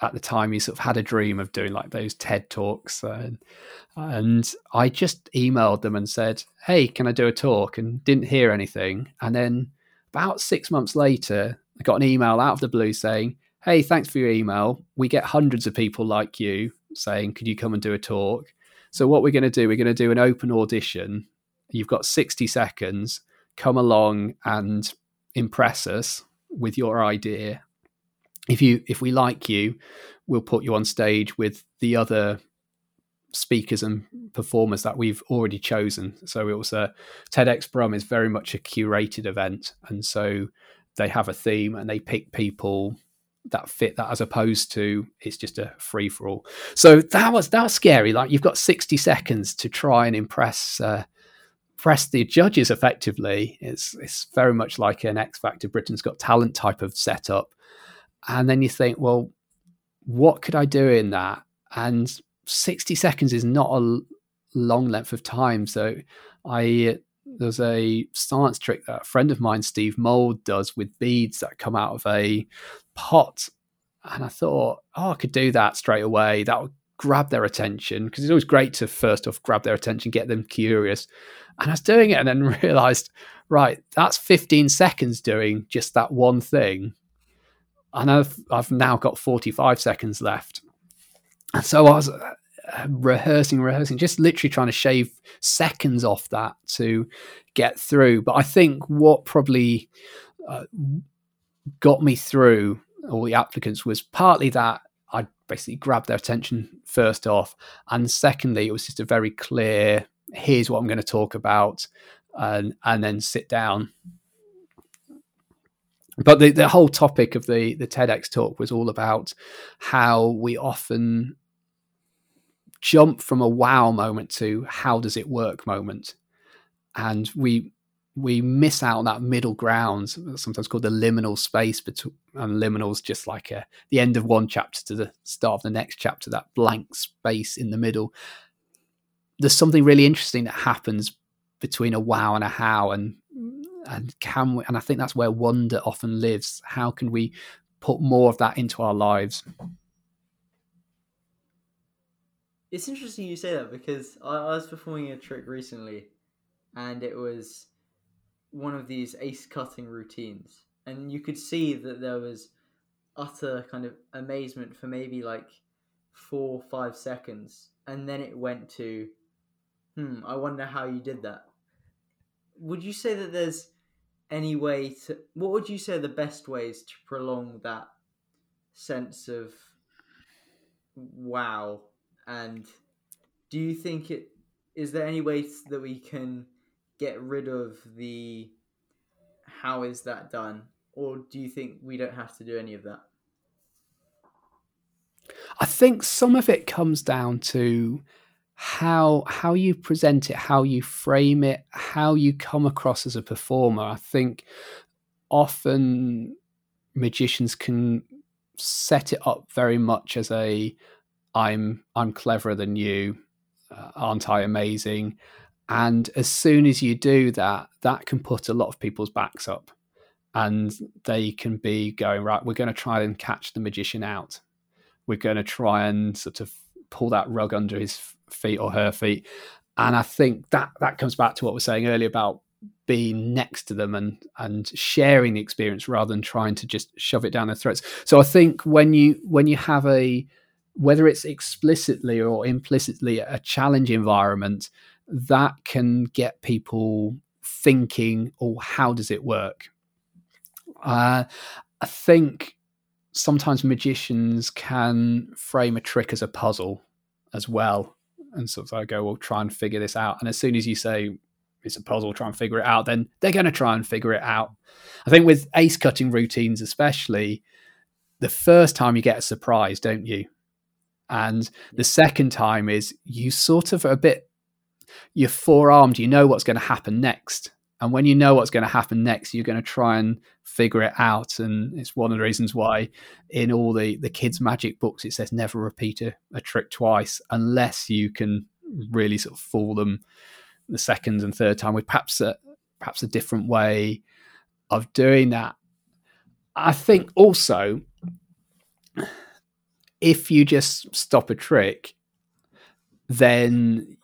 at the time, he sort of had a dream of doing like those TED talks, and, and I just emailed them and said, "Hey, can I do a talk?" and didn't hear anything, and then about six months later, I got an email out of the blue saying, Hey, thanks for your email. We get hundreds of people like you saying, Could you come and do a talk? So, what we're going to do, we're going to do an open audition. You've got 60 seconds. Come along and impress us with your idea. If you if we like you, we'll put you on stage with the other speakers and performers that we've already chosen. So it was a TEDx Brum is very much a curated event, and so they have a theme and they pick people that fit that as opposed to it's just a free for all. So that was that was scary. Like you've got sixty seconds to try and impress. Uh, impress the judges effectively it's it's very much like an X Factor Britain's Got Talent type of setup, and then you think, well, what could I do in that? And 60 seconds is not a long length of time. So I there's a science trick that a friend of mine, Steve Mould, does with beads that come out of a pot. And I thought, oh, I could do that straight away. That would grab their attention because it's always great to first off grab their attention, get them curious. And I was doing it and then realized, right, that's 15 seconds doing just that one thing. And I've, I've now got 45 seconds left. And so I was uh, rehearsing, rehearsing, just literally trying to shave seconds off that to get through. But I think what probably uh, got me through all the applicants was partly that I basically grabbed their attention first off, and secondly, it was just a very clear here's what I'm going to talk about, and and then sit down. But the, the whole topic of the the TEDx talk was all about how we often jump from a wow moment to how does it work moment. And we we miss out that middle ground sometimes called the liminal space between and liminals just like a, the end of one chapter to the start of the next chapter that blank space in the middle. There's something really interesting that happens between a wow and a how and and can we and i think that's where wonder often lives. How can we put more of that into our lives It's interesting you say that because I, I was performing a trick recently, and it was one of these ace cutting routines, and you could see that there was utter kind of amazement for maybe like four five seconds, and then it went to, hmm, I wonder how you did that. Would you say that there's any way to? What would you say are the best ways to prolong that sense of wow and do you think it is there any way that we can get rid of the how is that done? Or do you think we don't have to do any of that? I think some of it comes down to how how you present it, how you frame it, how you come across as a performer. I think often magicians can set it up very much as a I'm I'm cleverer than you, uh, aren't I amazing? And as soon as you do that, that can put a lot of people's backs up, and they can be going right. We're going to try and catch the magician out. We're going to try and sort of pull that rug under his feet or her feet. And I think that that comes back to what we are saying earlier about being next to them and and sharing the experience rather than trying to just shove it down their throats. So I think when you when you have a whether it's explicitly or implicitly a challenge environment, that can get people thinking, "Oh, how does it work?" Uh, I think sometimes magicians can frame a trick as a puzzle as well, and of I go, "Well, try and figure this out." And as soon as you say it's a puzzle, try and figure it out, then they're going to try and figure it out. I think with ace cutting routines, especially, the first time you get a surprise, don't you? And the second time is you sort of a bit, you're forearmed, you know what's going to happen next. And when you know what's going to happen next, you're going to try and figure it out. And it's one of the reasons why in all the, the kids' magic books, it says never repeat a, a trick twice unless you can really sort of fool them the second and third time with perhaps a, perhaps a different way of doing that. I think also if you just stop a trick, then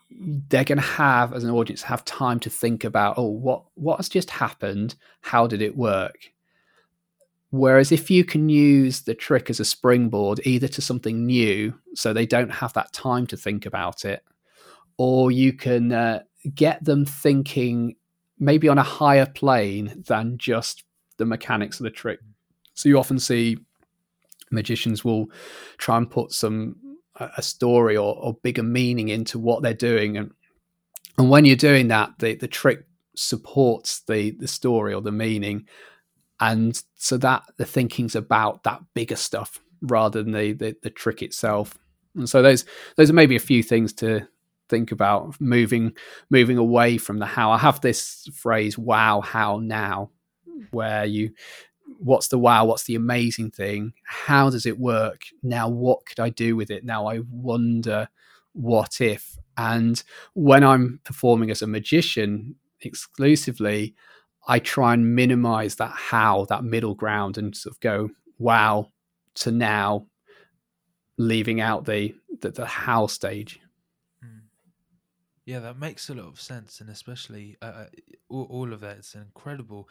they're going to have as an audience have time to think about oh what what has just happened how did it work whereas if you can use the trick as a springboard either to something new so they don't have that time to think about it or you can uh, get them thinking maybe on a higher plane than just the mechanics of the trick. So you often see magicians will try and put some a story or, or bigger meaning into what they're doing, and and when you're doing that, the the trick supports the the story or the meaning, and so that the thinking's about that bigger stuff rather than the the, the trick itself. And so those those are maybe a few things to think about moving moving away from the how. I have this phrase "wow, how now," hmm. where you what's the wow what's the amazing thing? How does it work? Now what could i do with it? Now i wonder what if. And when i'm performing as a magician exclusively i try and minimize that how that middle ground and sort of go wow to now leaving out the the, the how stage. Yeah, that makes a lot of sense, and especially uh, uh all, all of that. It's incredible,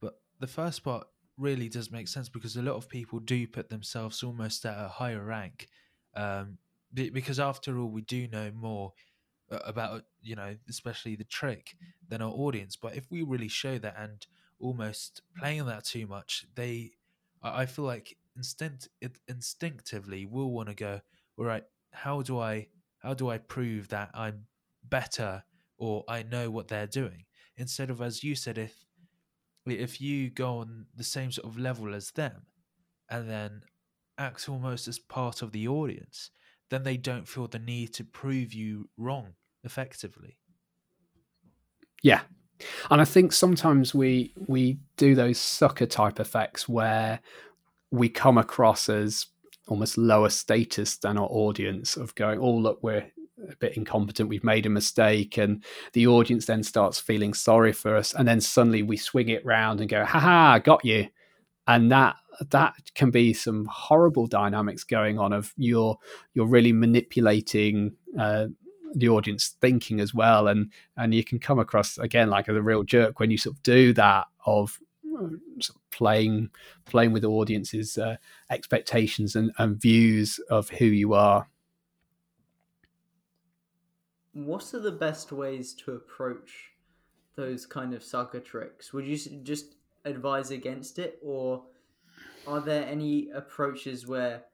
but the first part really does make sense because a lot of people do put themselves almost at a higher rank, um, because after all, we do know more uh, about you know, especially the trick than our audience. But if we really show that and almost playing that too much, they, I feel like instinct instinctively will want to go, all right, how do I how do I prove that I'm better or I know what they're doing. Instead of, as you said, if if you go on the same sort of level as them and then act almost as part of the audience, then they don't feel the need to prove you wrong effectively. Yeah. And I think sometimes we we do those sucker type effects where we come across as almost lower status than our audience of going, oh look, we're a bit incompetent, we've made a mistake, and the audience then starts feeling sorry for us, and then suddenly we swing it round and go, "Ha ha, got you," and that that can be some horrible dynamics going on of you're you're really manipulating uh, the audience thinking as well, and and you can come across again like as a real jerk when you sort of do that of uh, playing playing with the audience's uh, expectations and, and views of who you are what are the best ways to approach those kind of sucker tricks? Would you just advise against it, or are there any approaches where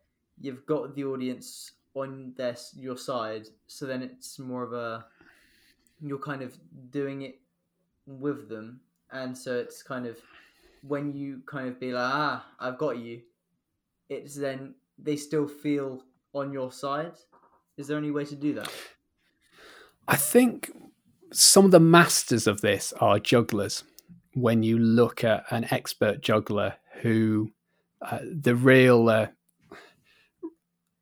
you've got the audience on their your side, so then it's more of a you're kind of doing it with them, and so it's kind of when you kind of be like, ah, I've got you. It's then they still feel on your side. Is there any way to do that? I think some of the masters of this are jugglers. When you look at an expert juggler who uh, the real uh,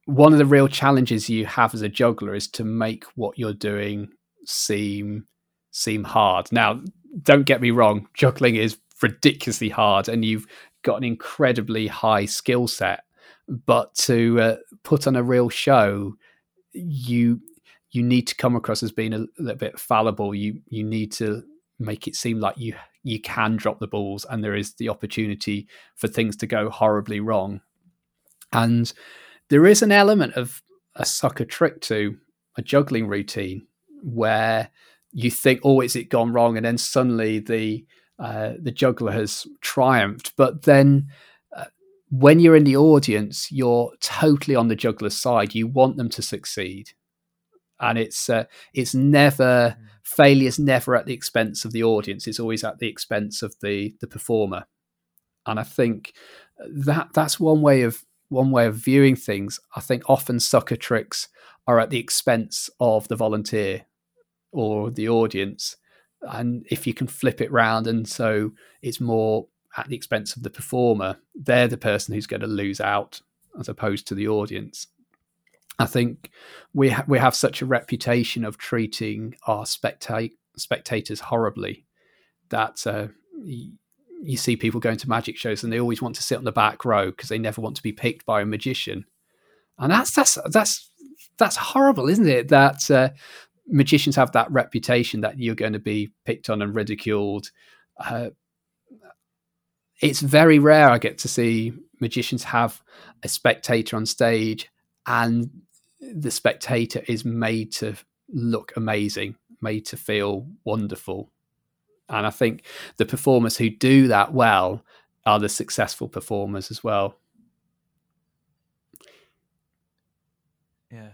one of the real challenges you have as a juggler is to make what you're doing seem seem hard. Now, don't get me wrong, juggling is ridiculously hard and you've got an incredibly high skill set, but to uh, put on a real show, you you need to come across as being a little bit fallible. You you need to make it seem like you you can drop the balls and there is the opportunity for things to go horribly wrong. And there is an element of a sucker trick to a juggling routine where you think, oh, is it gone wrong? And then suddenly the uh, the juggler has triumphed. But then uh, when you're in the audience, you're totally on the juggler's side. You want them to succeed, and it's uh, it's never mm. failure's never at the expense of the audience. It's always at the expense of the the performer. And I think that that's one way of one way of viewing things. I think often sucker tricks are at the expense of the volunteer or the audience. And if you can flip it round, and so it's more at the expense of the performer, they're the person who's going to lose out as opposed to the audience. I think we ha- we have such a reputation of treating our specta- spectators horribly that uh, you see people going to magic shows and they always want to sit on the back row because they never want to be picked by a magician, and that's that's that's that's horrible, isn't it? That uh, magicians have that reputation that you're going to be picked on and ridiculed. Uh, it's very rare I get to see magicians have a spectator on stage and the spectator is made to look amazing, made to feel wonderful. And I think the performers who do that well are the successful performers as well. Yeah,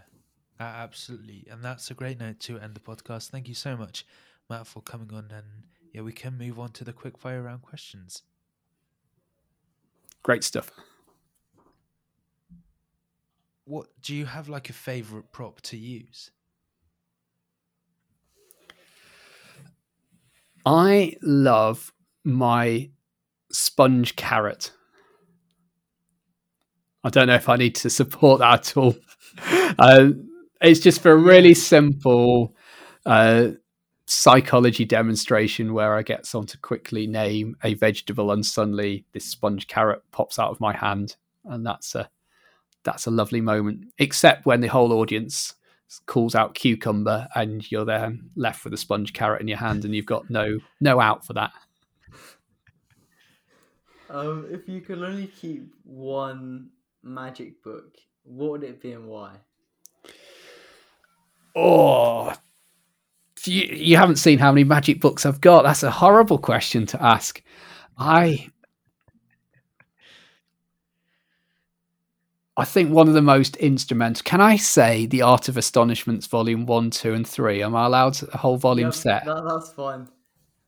absolutely. And that's a great note to end the podcast. Thank you so much, Matt, for coming on. And yeah, we can move on to the quick fire round questions. Great stuff. What do you have like a favorite prop to use? I love my sponge carrot. I don't know if I need to support that at all. uh, it's just for a really simple uh, psychology demonstration where I get someone to quickly name a vegetable, and suddenly this sponge carrot pops out of my hand, and that's a that's a lovely moment. Except when the whole audience calls out cucumber and you're then left with a sponge carrot in your hand and you've got no no out for that. Um, if you could only keep one magic book what would it be and why? Oh you, you haven't seen how many magic books i've got. That's a horrible question to ask. I I think one of the most instrumental. Can I say the Art of Astonishments, Volume One, Two, and Three? Am I allowed a whole volume set? That, that's fine.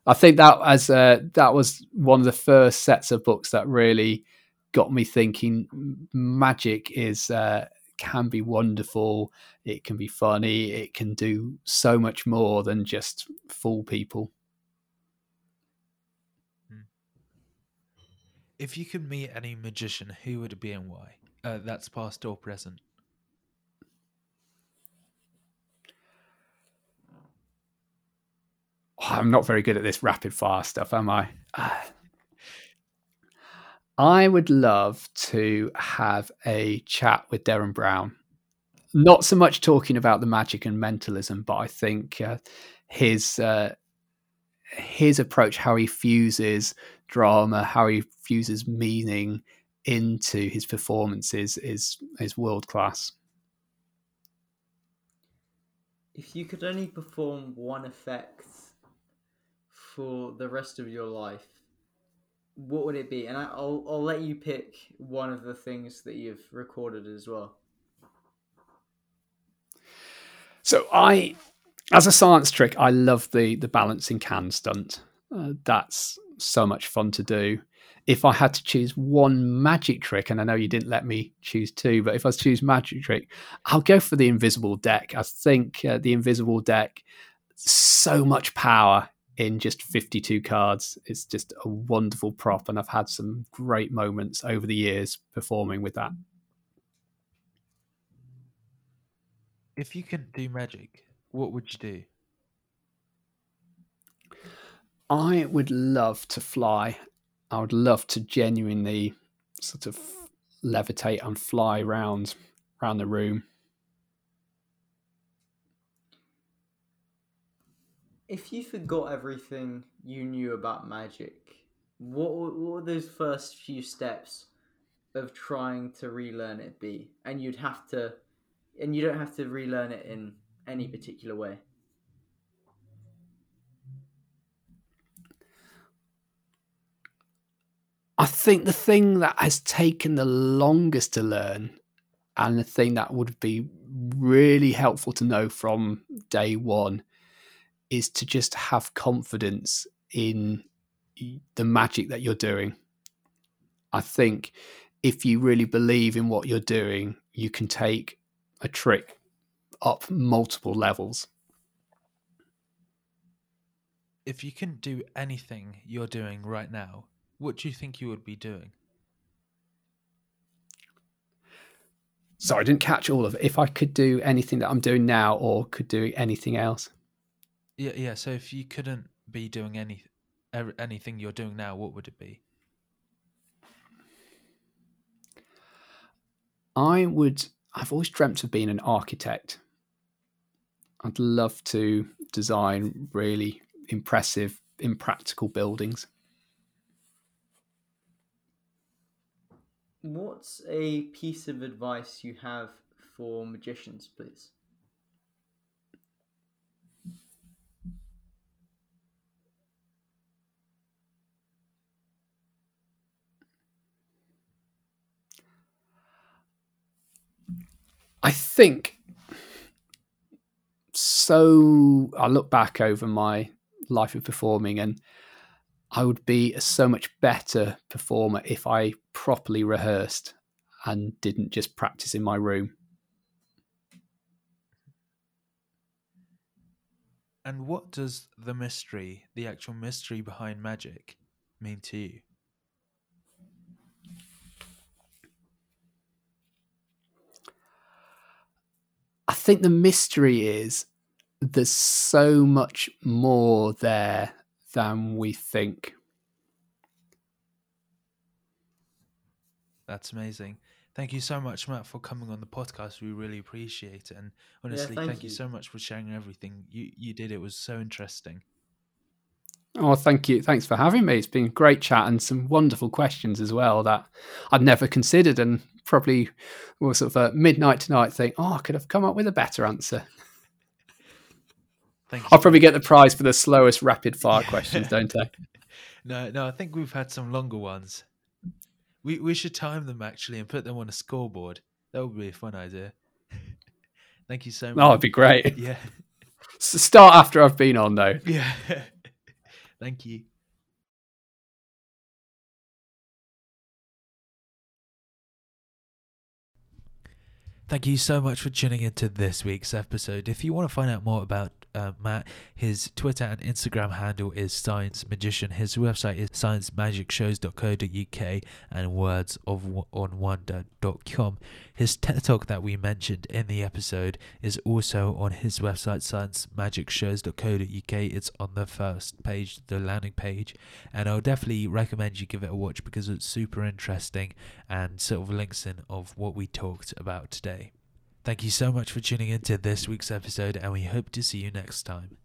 I think that as uh, that was one of the first sets of books that really got me thinking. Magic is uh, can be wonderful. It can be funny. It can do so much more than just fool people. Hmm. If you could meet any magician, who would it be and why? Uh, that's past or present? Oh, I'm not very good at this rapid fire stuff, am I? I would love to have a chat with Derren Brown. Not so much talking about the magic and mentalism, but I think uh, his uh, his approach, how he fuses drama, how he fuses meaning into his performances is is world class. If you could only perform one effect for the rest of your life, what would it be? And I'll I'll let you pick one of the things that you've recorded as well. So I, as a science trick, I love the the balancing can stunt. Uh, that's so much fun to do if I had to choose one magic trick, and I know you didn't let me choose two, but if I choose magic trick, I'll go for the invisible deck. I think uh, the invisible deck, so much power in just 52 cards. It's just a wonderful prop, and I've had some great moments over the years performing with that. If you could do magic, what would you do? I would love to fly I would love to genuinely sort of levitate and fly around around the room. If you forgot everything you knew about magic, what what those first few steps of trying to relearn it be? And you'd have to, and you don't have to relearn it in any particular way. I think the thing that has taken the longest to learn and the thing that would be really helpful to know from day one is to just have confidence in the magic that you're doing. I think if you really believe in what you're doing, you can take a trick up multiple levels. If you couldn't do anything you're doing right now, what do you think you would be doing? Sorry, I didn't catch all of it. If I could do anything that I'm doing now or could do anything else. Yeah, yeah. So if you couldn't be doing any er, anything you're doing now, what would it be? I would. I've always dreamt of being an architect. I'd love to design really impressive, impractical buildings. What's a piece of advice you have for magicians, please? I think so. I look back over my life of performing, and I would be a so much better performer if I properly rehearsed and didn't just practice in my room. And what does the mystery, the actual mystery behind magic, mean to you? I think the mystery is there's so much more there than we think. That's amazing. Thank you so much, Matt, for coming on the podcast. We really appreciate it. And honestly, thank thank, you. you. so much for sharing everything you, you did. It was so interesting. Oh, thank you. Thanks for having me. It's been a great chat and some wonderful questions as well that I'd never considered and probably will sort of uh, midnight tonight think, oh, I could have come up with a better answer. Thank. I'll probably get the prize for the slowest rapid fire questions, don't I? No, no, I think we've had some longer ones. We we should time them actually and put them on a scoreboard. That would be a fun idea. Thank you so much. Oh, it'd be great. Yeah. Start after I've been on, though. Yeah. Thank you. Thank you so much for tuning into this week's episode. If you want to find out more about uh, Matt, his Twitter and Instagram handle is Science Magician. His website is sciencemagicshows.co.uk and wordsofonwonder.com. His TED Talk that we mentioned in the episode is also on his website, sciencemagicshows.co.uk. It's on the first page, the landing page, and I'll definitely recommend you give it a watch because it's super interesting and sort of links in of what we talked about today. Thank you so much for tuning in to this week's episode, and we hope to see you next time.